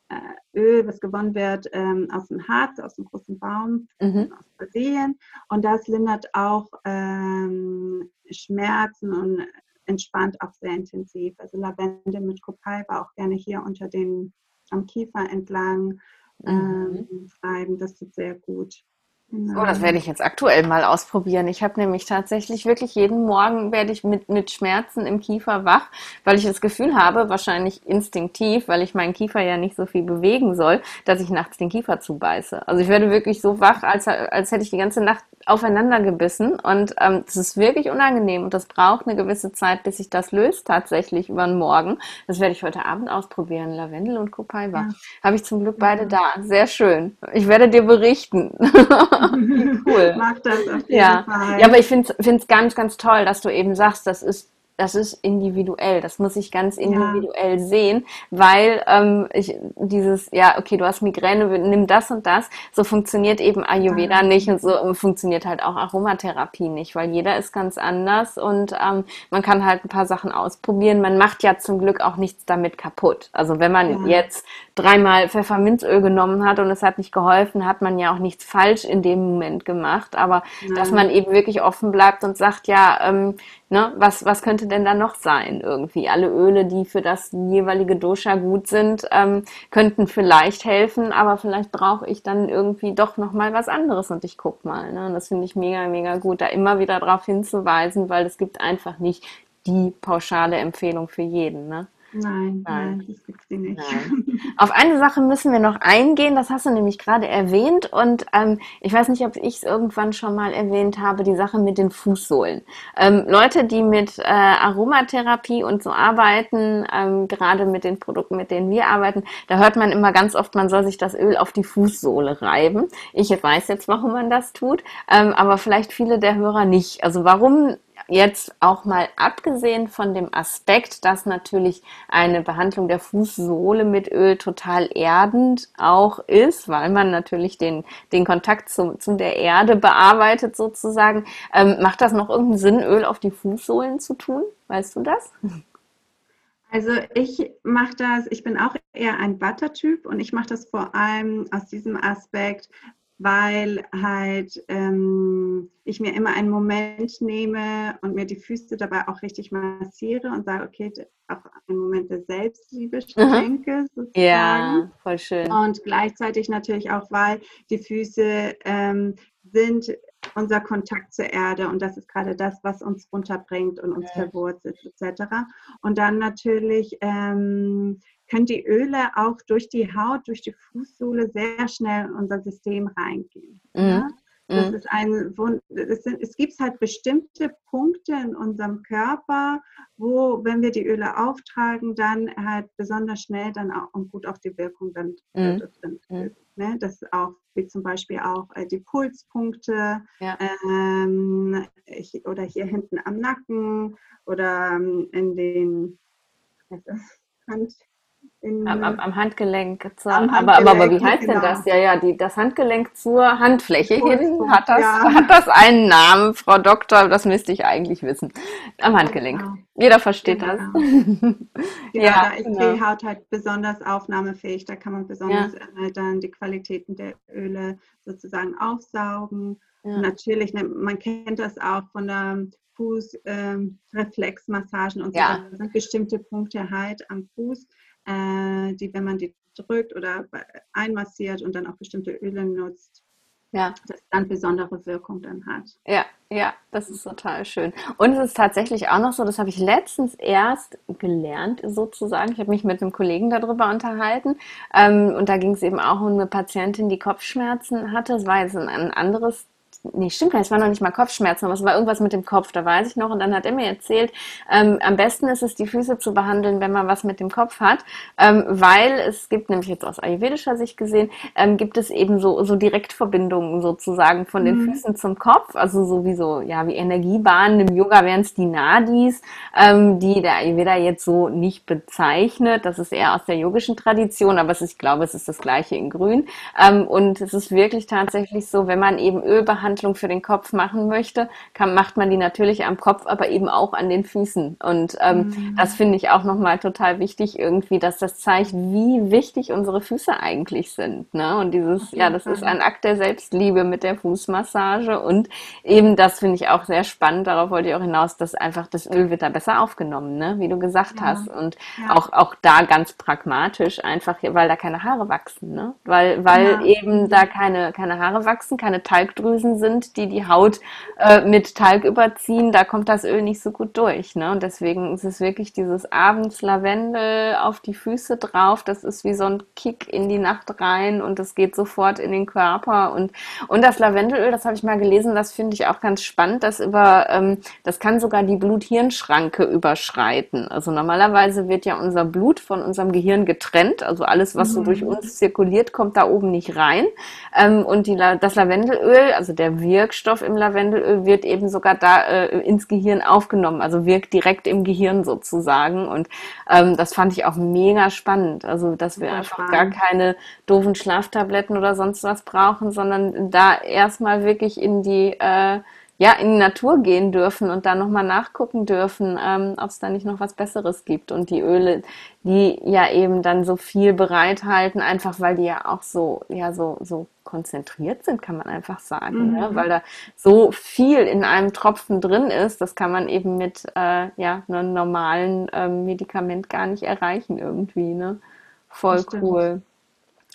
äh, Öl, was gewonnen wird ähm, aus dem Harz, aus dem großen Baum, mhm. aus Brasilien. Und das lindert auch ähm, Schmerzen und entspannt auch sehr intensiv. Also Lavendel mit Copaiba auch gerne hier unter den am Kiefer entlang ähm, mhm. reiben. Das tut sehr gut. Oh, das werde ich jetzt aktuell mal ausprobieren. Ich habe nämlich tatsächlich wirklich jeden Morgen werde ich mit, mit Schmerzen im Kiefer wach, weil ich das Gefühl habe, wahrscheinlich instinktiv, weil ich meinen Kiefer ja nicht so viel bewegen soll, dass ich nachts den Kiefer zubeiße. Also ich werde wirklich so wach, als, als hätte ich die ganze Nacht aufeinander gebissen und ähm, das ist wirklich unangenehm und das braucht eine gewisse Zeit, bis sich das löst tatsächlich über den Morgen. Das werde ich heute Abend ausprobieren. Lavendel und Copaiba. Ja. Habe ich zum Glück beide ja. da. Sehr schön. Ich werde dir berichten. [LAUGHS] cool. Mag das auf jeden ja. Fall. Ja, aber ich finde es ganz, ganz toll, dass du eben sagst, das ist das ist individuell. Das muss ich ganz individuell ja. sehen, weil ähm, ich dieses, ja, okay, du hast Migräne, nimm das und das. So funktioniert eben Ayurveda mhm. nicht und so funktioniert halt auch Aromatherapie nicht, weil jeder ist ganz anders und ähm, man kann halt ein paar Sachen ausprobieren. Man macht ja zum Glück auch nichts damit kaputt. Also wenn man ja. jetzt dreimal Pfefferminzöl genommen hat und es hat nicht geholfen, hat man ja auch nichts falsch in dem Moment gemacht. Aber Nein. dass man eben wirklich offen bleibt und sagt, ja, ähm, ne, was, was könnte denn da noch sein irgendwie? Alle Öle, die für das jeweilige Dosha gut sind, ähm, könnten vielleicht helfen, aber vielleicht brauche ich dann irgendwie doch nochmal was anderes und ich guck mal. Ne? Und das finde ich mega, mega gut, da immer wieder darauf hinzuweisen, weil es gibt einfach nicht die pauschale Empfehlung für jeden. Ne? Nein, nein, das gibt sie nicht. Nein. [LAUGHS] Auf eine Sache müssen wir noch eingehen, das hast du nämlich gerade erwähnt und ähm, ich weiß nicht, ob ich es irgendwann schon mal erwähnt habe, die Sache mit den Fußsohlen. Ähm, Leute, die mit äh, Aromatherapie und so arbeiten, ähm, gerade mit den Produkten, mit denen wir arbeiten, da hört man immer ganz oft, man soll sich das Öl auf die Fußsohle reiben. Ich weiß jetzt, warum man das tut, ähm, aber vielleicht viele der Hörer nicht. Also warum jetzt auch mal abgesehen von dem Aspekt, dass natürlich eine Behandlung der Fußsohle mit Öl total erdend auch ist, weil man natürlich den, den Kontakt zu, zu der Erde bearbeitet sozusagen, ähm, macht das noch irgendeinen Sinn, Öl auf die Fußsohlen zu tun? Weißt du das? Also ich mache das, ich bin auch eher ein Butter-Typ und ich mache das vor allem aus diesem Aspekt, weil halt ähm, ich mir immer einen Moment nehme und mir die Füße dabei auch richtig massiere und sage, okay, auch einen Moment der Selbstliebe schenke, sozusagen. Ja, voll schön. Und gleichzeitig natürlich auch, weil die Füße ähm, sind unser Kontakt zur Erde und das ist gerade das, was uns runterbringt und uns ja. verwurzelt etc. Und dann natürlich ähm, können die Öle auch durch die Haut, durch die Fußsohle sehr schnell in unser System reingehen. Mhm. Ja? Das mhm. ist ein, es, sind, es gibt halt bestimmte Punkte in unserem Körper, wo, wenn wir die Öle auftragen, dann halt besonders schnell dann auch und gut auch die Wirkung dann mhm. drin mhm. Ne? Das ist auch, wie zum Beispiel auch äh, die Pulspunkte ja. ähm, ich, oder hier hinten am Nacken oder ähm, in den Hand, am, am, am, Handgelenk. Zur, am Handgelenk aber, aber, wie heißt genau. denn das? Ja, ja, die, das Handgelenk zur Handfläche hin hat das, ja. hat das einen Namen, Frau Doktor? Das müsste ich eigentlich wissen. Am Handgelenk. Genau. Jeder versteht genau. das. [LAUGHS] [LAUGHS] genau, ja, da ist genau. die Haut halt besonders aufnahmefähig. Da kann man besonders ja. dann die Qualitäten der Öle sozusagen aufsaugen. Ja. Natürlich, ne, man kennt das auch von der Fußreflexmassagen ähm, und so. Ja. Da sind bestimmte Punkte halt am Fuß äh, die, wenn man die drückt oder einmassiert und dann auch bestimmte Öle nutzt, ja. das dann besondere Wirkung dann hat. Ja, ja, das ist total schön. Und es ist tatsächlich auch noch so, das habe ich letztens erst gelernt, sozusagen. Ich habe mich mit einem Kollegen darüber unterhalten. Ähm, und da ging es eben auch um eine Patientin, die Kopfschmerzen hatte. Es war jetzt ein, ein anderes nee, stimmt gar nicht, es war noch nicht mal Kopfschmerzen, aber es war irgendwas mit dem Kopf, da weiß ich noch. Und dann hat er mir erzählt, ähm, am besten ist es, die Füße zu behandeln, wenn man was mit dem Kopf hat, ähm, weil es gibt, nämlich jetzt aus ayurvedischer Sicht gesehen, ähm, gibt es eben so, so Direktverbindungen sozusagen von den mhm. Füßen zum Kopf, also sowieso, ja, wie Energiebahnen. Im Yoga wären es die Nadis, ähm, die der Ayurveda jetzt so nicht bezeichnet. Das ist eher aus der yogischen Tradition, aber ist, ich glaube, es ist das gleiche in Grün. Ähm, und es ist wirklich tatsächlich so, wenn man eben Öl behandelt, Behandlung für den Kopf machen möchte, kann, macht man die natürlich am Kopf, aber eben auch an den Füßen. Und ähm, mhm. das finde ich auch nochmal total wichtig irgendwie, dass das zeigt, wie wichtig unsere Füße eigentlich sind. Ne? Und dieses, ja, das ist ein Akt der Selbstliebe mit der Fußmassage. Und eben das finde ich auch sehr spannend, darauf wollte ich auch hinaus, dass einfach das Öl wird da besser aufgenommen, ne? wie du gesagt ja. hast. Und ja. auch, auch da ganz pragmatisch, einfach, weil da keine Haare wachsen. Ne? Weil, weil ja. eben da keine, keine Haare wachsen, keine Talgdrüsen sind, die die Haut äh, mit Talg überziehen, da kommt das Öl nicht so gut durch. Ne? Und deswegen ist es wirklich dieses abends Lavendel auf die Füße drauf. Das ist wie so ein Kick in die Nacht rein und es geht sofort in den Körper. Und, und das Lavendelöl, das habe ich mal gelesen, das finde ich auch ganz spannend. Das, über, ähm, das kann sogar die Blut-Hirn-Schranke überschreiten. Also normalerweise wird ja unser Blut von unserem Gehirn getrennt. Also alles, was so durch mhm. uns zirkuliert, kommt da oben nicht rein. Ähm, und die, das Lavendelöl, also der der Wirkstoff im Lavendelöl wird eben sogar da äh, ins Gehirn aufgenommen, also wirkt direkt im Gehirn sozusagen. Und ähm, das fand ich auch mega spannend. Also, dass wir einfach spannend. gar keine doofen Schlaftabletten oder sonst was brauchen, sondern da erstmal wirklich in die äh, ja, in die Natur gehen dürfen und da nochmal nachgucken dürfen, ähm, ob es da nicht noch was Besseres gibt. Und die Öle, die ja eben dann so viel bereithalten, einfach weil die ja auch so, ja, so, so konzentriert sind, kann man einfach sagen. Ne? Mhm. Ne? Weil da so viel in einem Tropfen drin ist, das kann man eben mit äh, ja, einem normalen ähm, Medikament gar nicht erreichen irgendwie. Ne? Voll cool.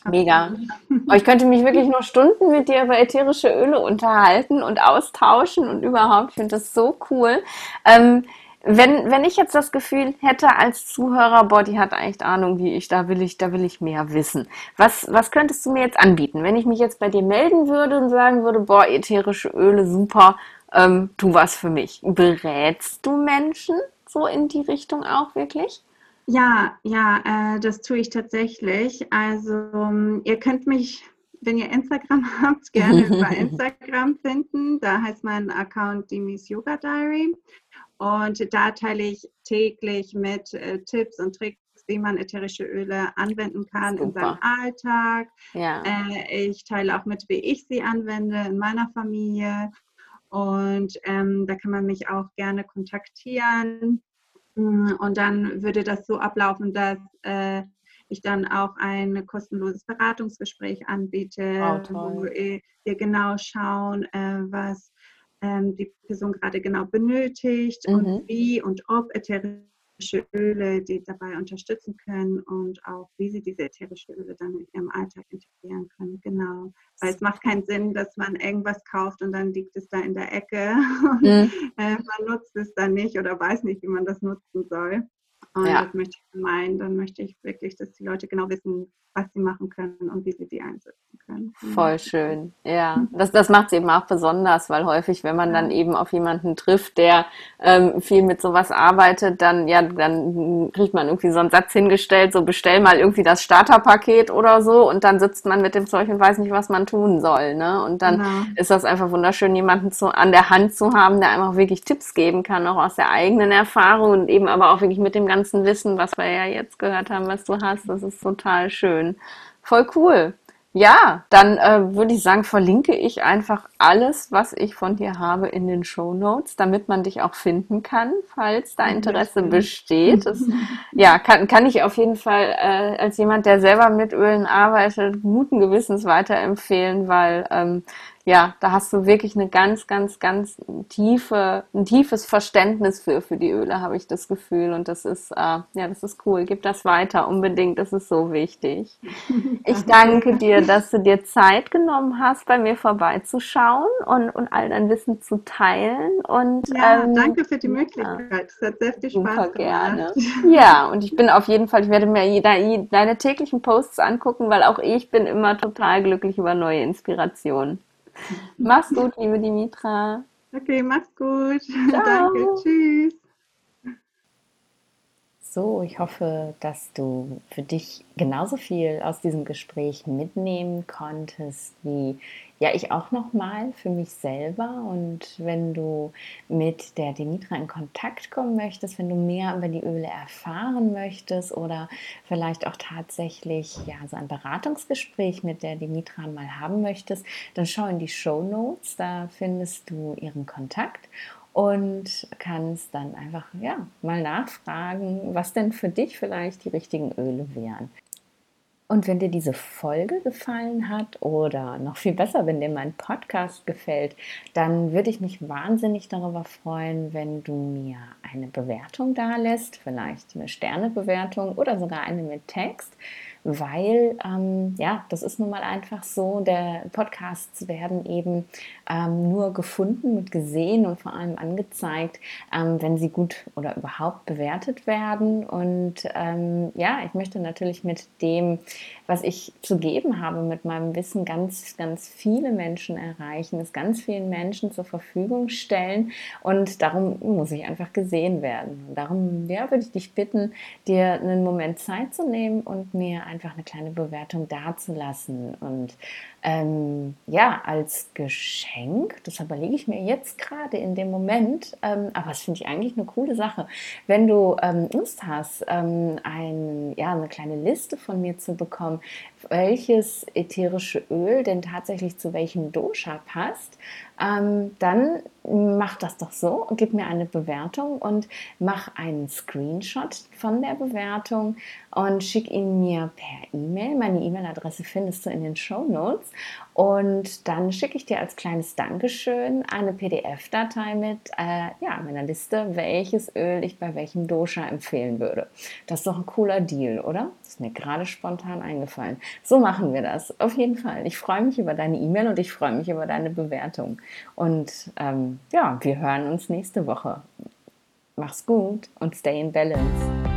Mega. [LAUGHS] Ich könnte mich wirklich nur Stunden mit dir über ätherische Öle unterhalten und austauschen und überhaupt. Ich finde das so cool. Ähm, wenn, wenn ich jetzt das Gefühl hätte als Zuhörer, boah, die hat echt Ahnung wie ich, da will ich, da will ich mehr wissen. Was, was könntest du mir jetzt anbieten? Wenn ich mich jetzt bei dir melden würde und sagen würde, boah, ätherische Öle, super, ähm, tu was für mich. Berätst du Menschen so in die Richtung auch wirklich? Ja, ja, äh, das tue ich tatsächlich. Also ähm, ihr könnt mich, wenn ihr Instagram [LAUGHS] habt, gerne [LAUGHS] über Instagram finden. Da heißt mein Account Dimis Yoga Diary. Und da teile ich täglich mit äh, Tipps und Tricks, wie man ätherische Öle anwenden kann Super. in seinem Alltag. Ja. Äh, ich teile auch mit, wie ich sie anwende in meiner Familie. Und ähm, da kann man mich auch gerne kontaktieren. Mm, und dann würde das so ablaufen, dass äh, ich dann auch ein kostenloses Beratungsgespräch anbiete, oh, wo wir genau schauen, äh, was ähm, die Person gerade genau benötigt mhm. und wie und ob ätherische Öle, die dabei unterstützen können und auch wie sie diese ätherischen Öle dann in ihrem Alltag integrieren können. Genau. Weil es macht keinen Sinn, dass man irgendwas kauft und dann liegt es da in der Ecke [LAUGHS] und mhm. äh, man nutzt es dann nicht oder weiß nicht, wie man das nutzen soll. Und ja. das möchte ich vermeiden. Dann möchte ich wirklich, dass die Leute genau wissen, was sie machen können und wie sie die einsetzen können. Voll schön. Ja, das, das macht es eben auch besonders, weil häufig, wenn man dann eben auf jemanden trifft, der ähm, viel mit sowas arbeitet, dann, ja, dann kriegt man irgendwie so einen Satz hingestellt, so bestell mal irgendwie das Starterpaket oder so und dann sitzt man mit dem Zeug und weiß nicht, was man tun soll. Ne? Und dann genau. ist das einfach wunderschön, jemanden zu, an der Hand zu haben, der einem auch wirklich Tipps geben kann, auch aus der eigenen Erfahrung und eben aber auch wirklich mit dem ganzen Wissen, was wir ja jetzt gehört haben, was du hast. Das ist total schön. Voll cool. Ja, dann äh, würde ich sagen, verlinke ich einfach alles, was ich von dir habe, in den Show Notes, damit man dich auch finden kann, falls da Interesse besteht. Das, [LAUGHS] ja, kann, kann ich auf jeden Fall äh, als jemand, der selber mit Ölen arbeitet, guten Gewissens weiterempfehlen, weil ähm, ja, da hast du wirklich eine ganz, ganz, ganz tiefe, ein tiefes Verständnis für, für die Öle, habe ich das Gefühl. Und das ist, äh, ja, das ist cool. Gib das weiter, unbedingt. Das ist so wichtig. [LAUGHS] Ich danke dir, dass du dir Zeit genommen hast, bei mir vorbeizuschauen und, und all dein Wissen zu teilen. Und, ja, ähm, danke für die Möglichkeit. Es hat sehr viel Spaß super gemacht. gerne. [LAUGHS] Ja, und ich bin auf jeden Fall, ich werde mir jeder, deine täglichen Posts angucken, weil auch ich bin immer total glücklich über neue Inspirationen. Mach's gut, liebe Dimitra. Okay, mach's gut. [LAUGHS] Ciao. Danke, tschüss. So, ich hoffe, dass du für dich genauso viel aus diesem Gespräch mitnehmen konntest, wie ja ich auch noch mal für mich selber. Und wenn du mit der Dimitra in Kontakt kommen möchtest, wenn du mehr über die Öle erfahren möchtest oder vielleicht auch tatsächlich ja so ein Beratungsgespräch mit der Dimitra mal haben möchtest, dann schau in die Show Notes. Da findest du ihren Kontakt und kannst dann einfach ja mal nachfragen, was denn für dich vielleicht die richtigen Öle wären. Und wenn dir diese Folge gefallen hat oder noch viel besser, wenn dir mein Podcast gefällt, dann würde ich mich wahnsinnig darüber freuen, wenn du mir eine Bewertung da lässt, vielleicht eine Sternebewertung oder sogar eine mit Text weil ähm, ja, das ist nun mal einfach so, der Podcasts werden eben ähm, nur gefunden, mit gesehen und vor allem angezeigt, ähm, wenn sie gut oder überhaupt bewertet werden. Und ähm, ja, ich möchte natürlich mit dem, was ich zu geben habe, mit meinem Wissen ganz, ganz viele Menschen erreichen, es ganz vielen Menschen zur Verfügung stellen. Und darum muss ich einfach gesehen werden. Darum ja, würde ich dich bitten, dir einen Moment Zeit zu nehmen und mir einfach eine kleine Bewertung dazulassen. Und ähm, ja, als Geschenk, das überlege ich mir jetzt gerade in dem Moment, ähm, aber das finde ich eigentlich eine coole Sache. Wenn du ähm, Lust hast, ähm, ein, ja, eine kleine Liste von mir zu bekommen, welches ätherische Öl denn tatsächlich zu welchem Dosha passt, ähm, dann mach das doch so und gib mir eine Bewertung und mach einen Screenshot von der Bewertung und schick ihn mir per E-Mail. Meine E-Mail-Adresse findest du in den Show Notes. Und dann schicke ich dir als kleines Dankeschön eine PDF-Datei mit äh, ja, meiner Liste, welches Öl ich bei welchem Dosha empfehlen würde. Das ist doch ein cooler Deal, oder? Das ist mir gerade spontan eingefallen. So machen wir das. Auf jeden Fall. Ich freue mich über deine E-Mail und ich freue mich über deine Bewertung. Und ähm, ja, wir hören uns nächste Woche. Mach's gut und stay in balance.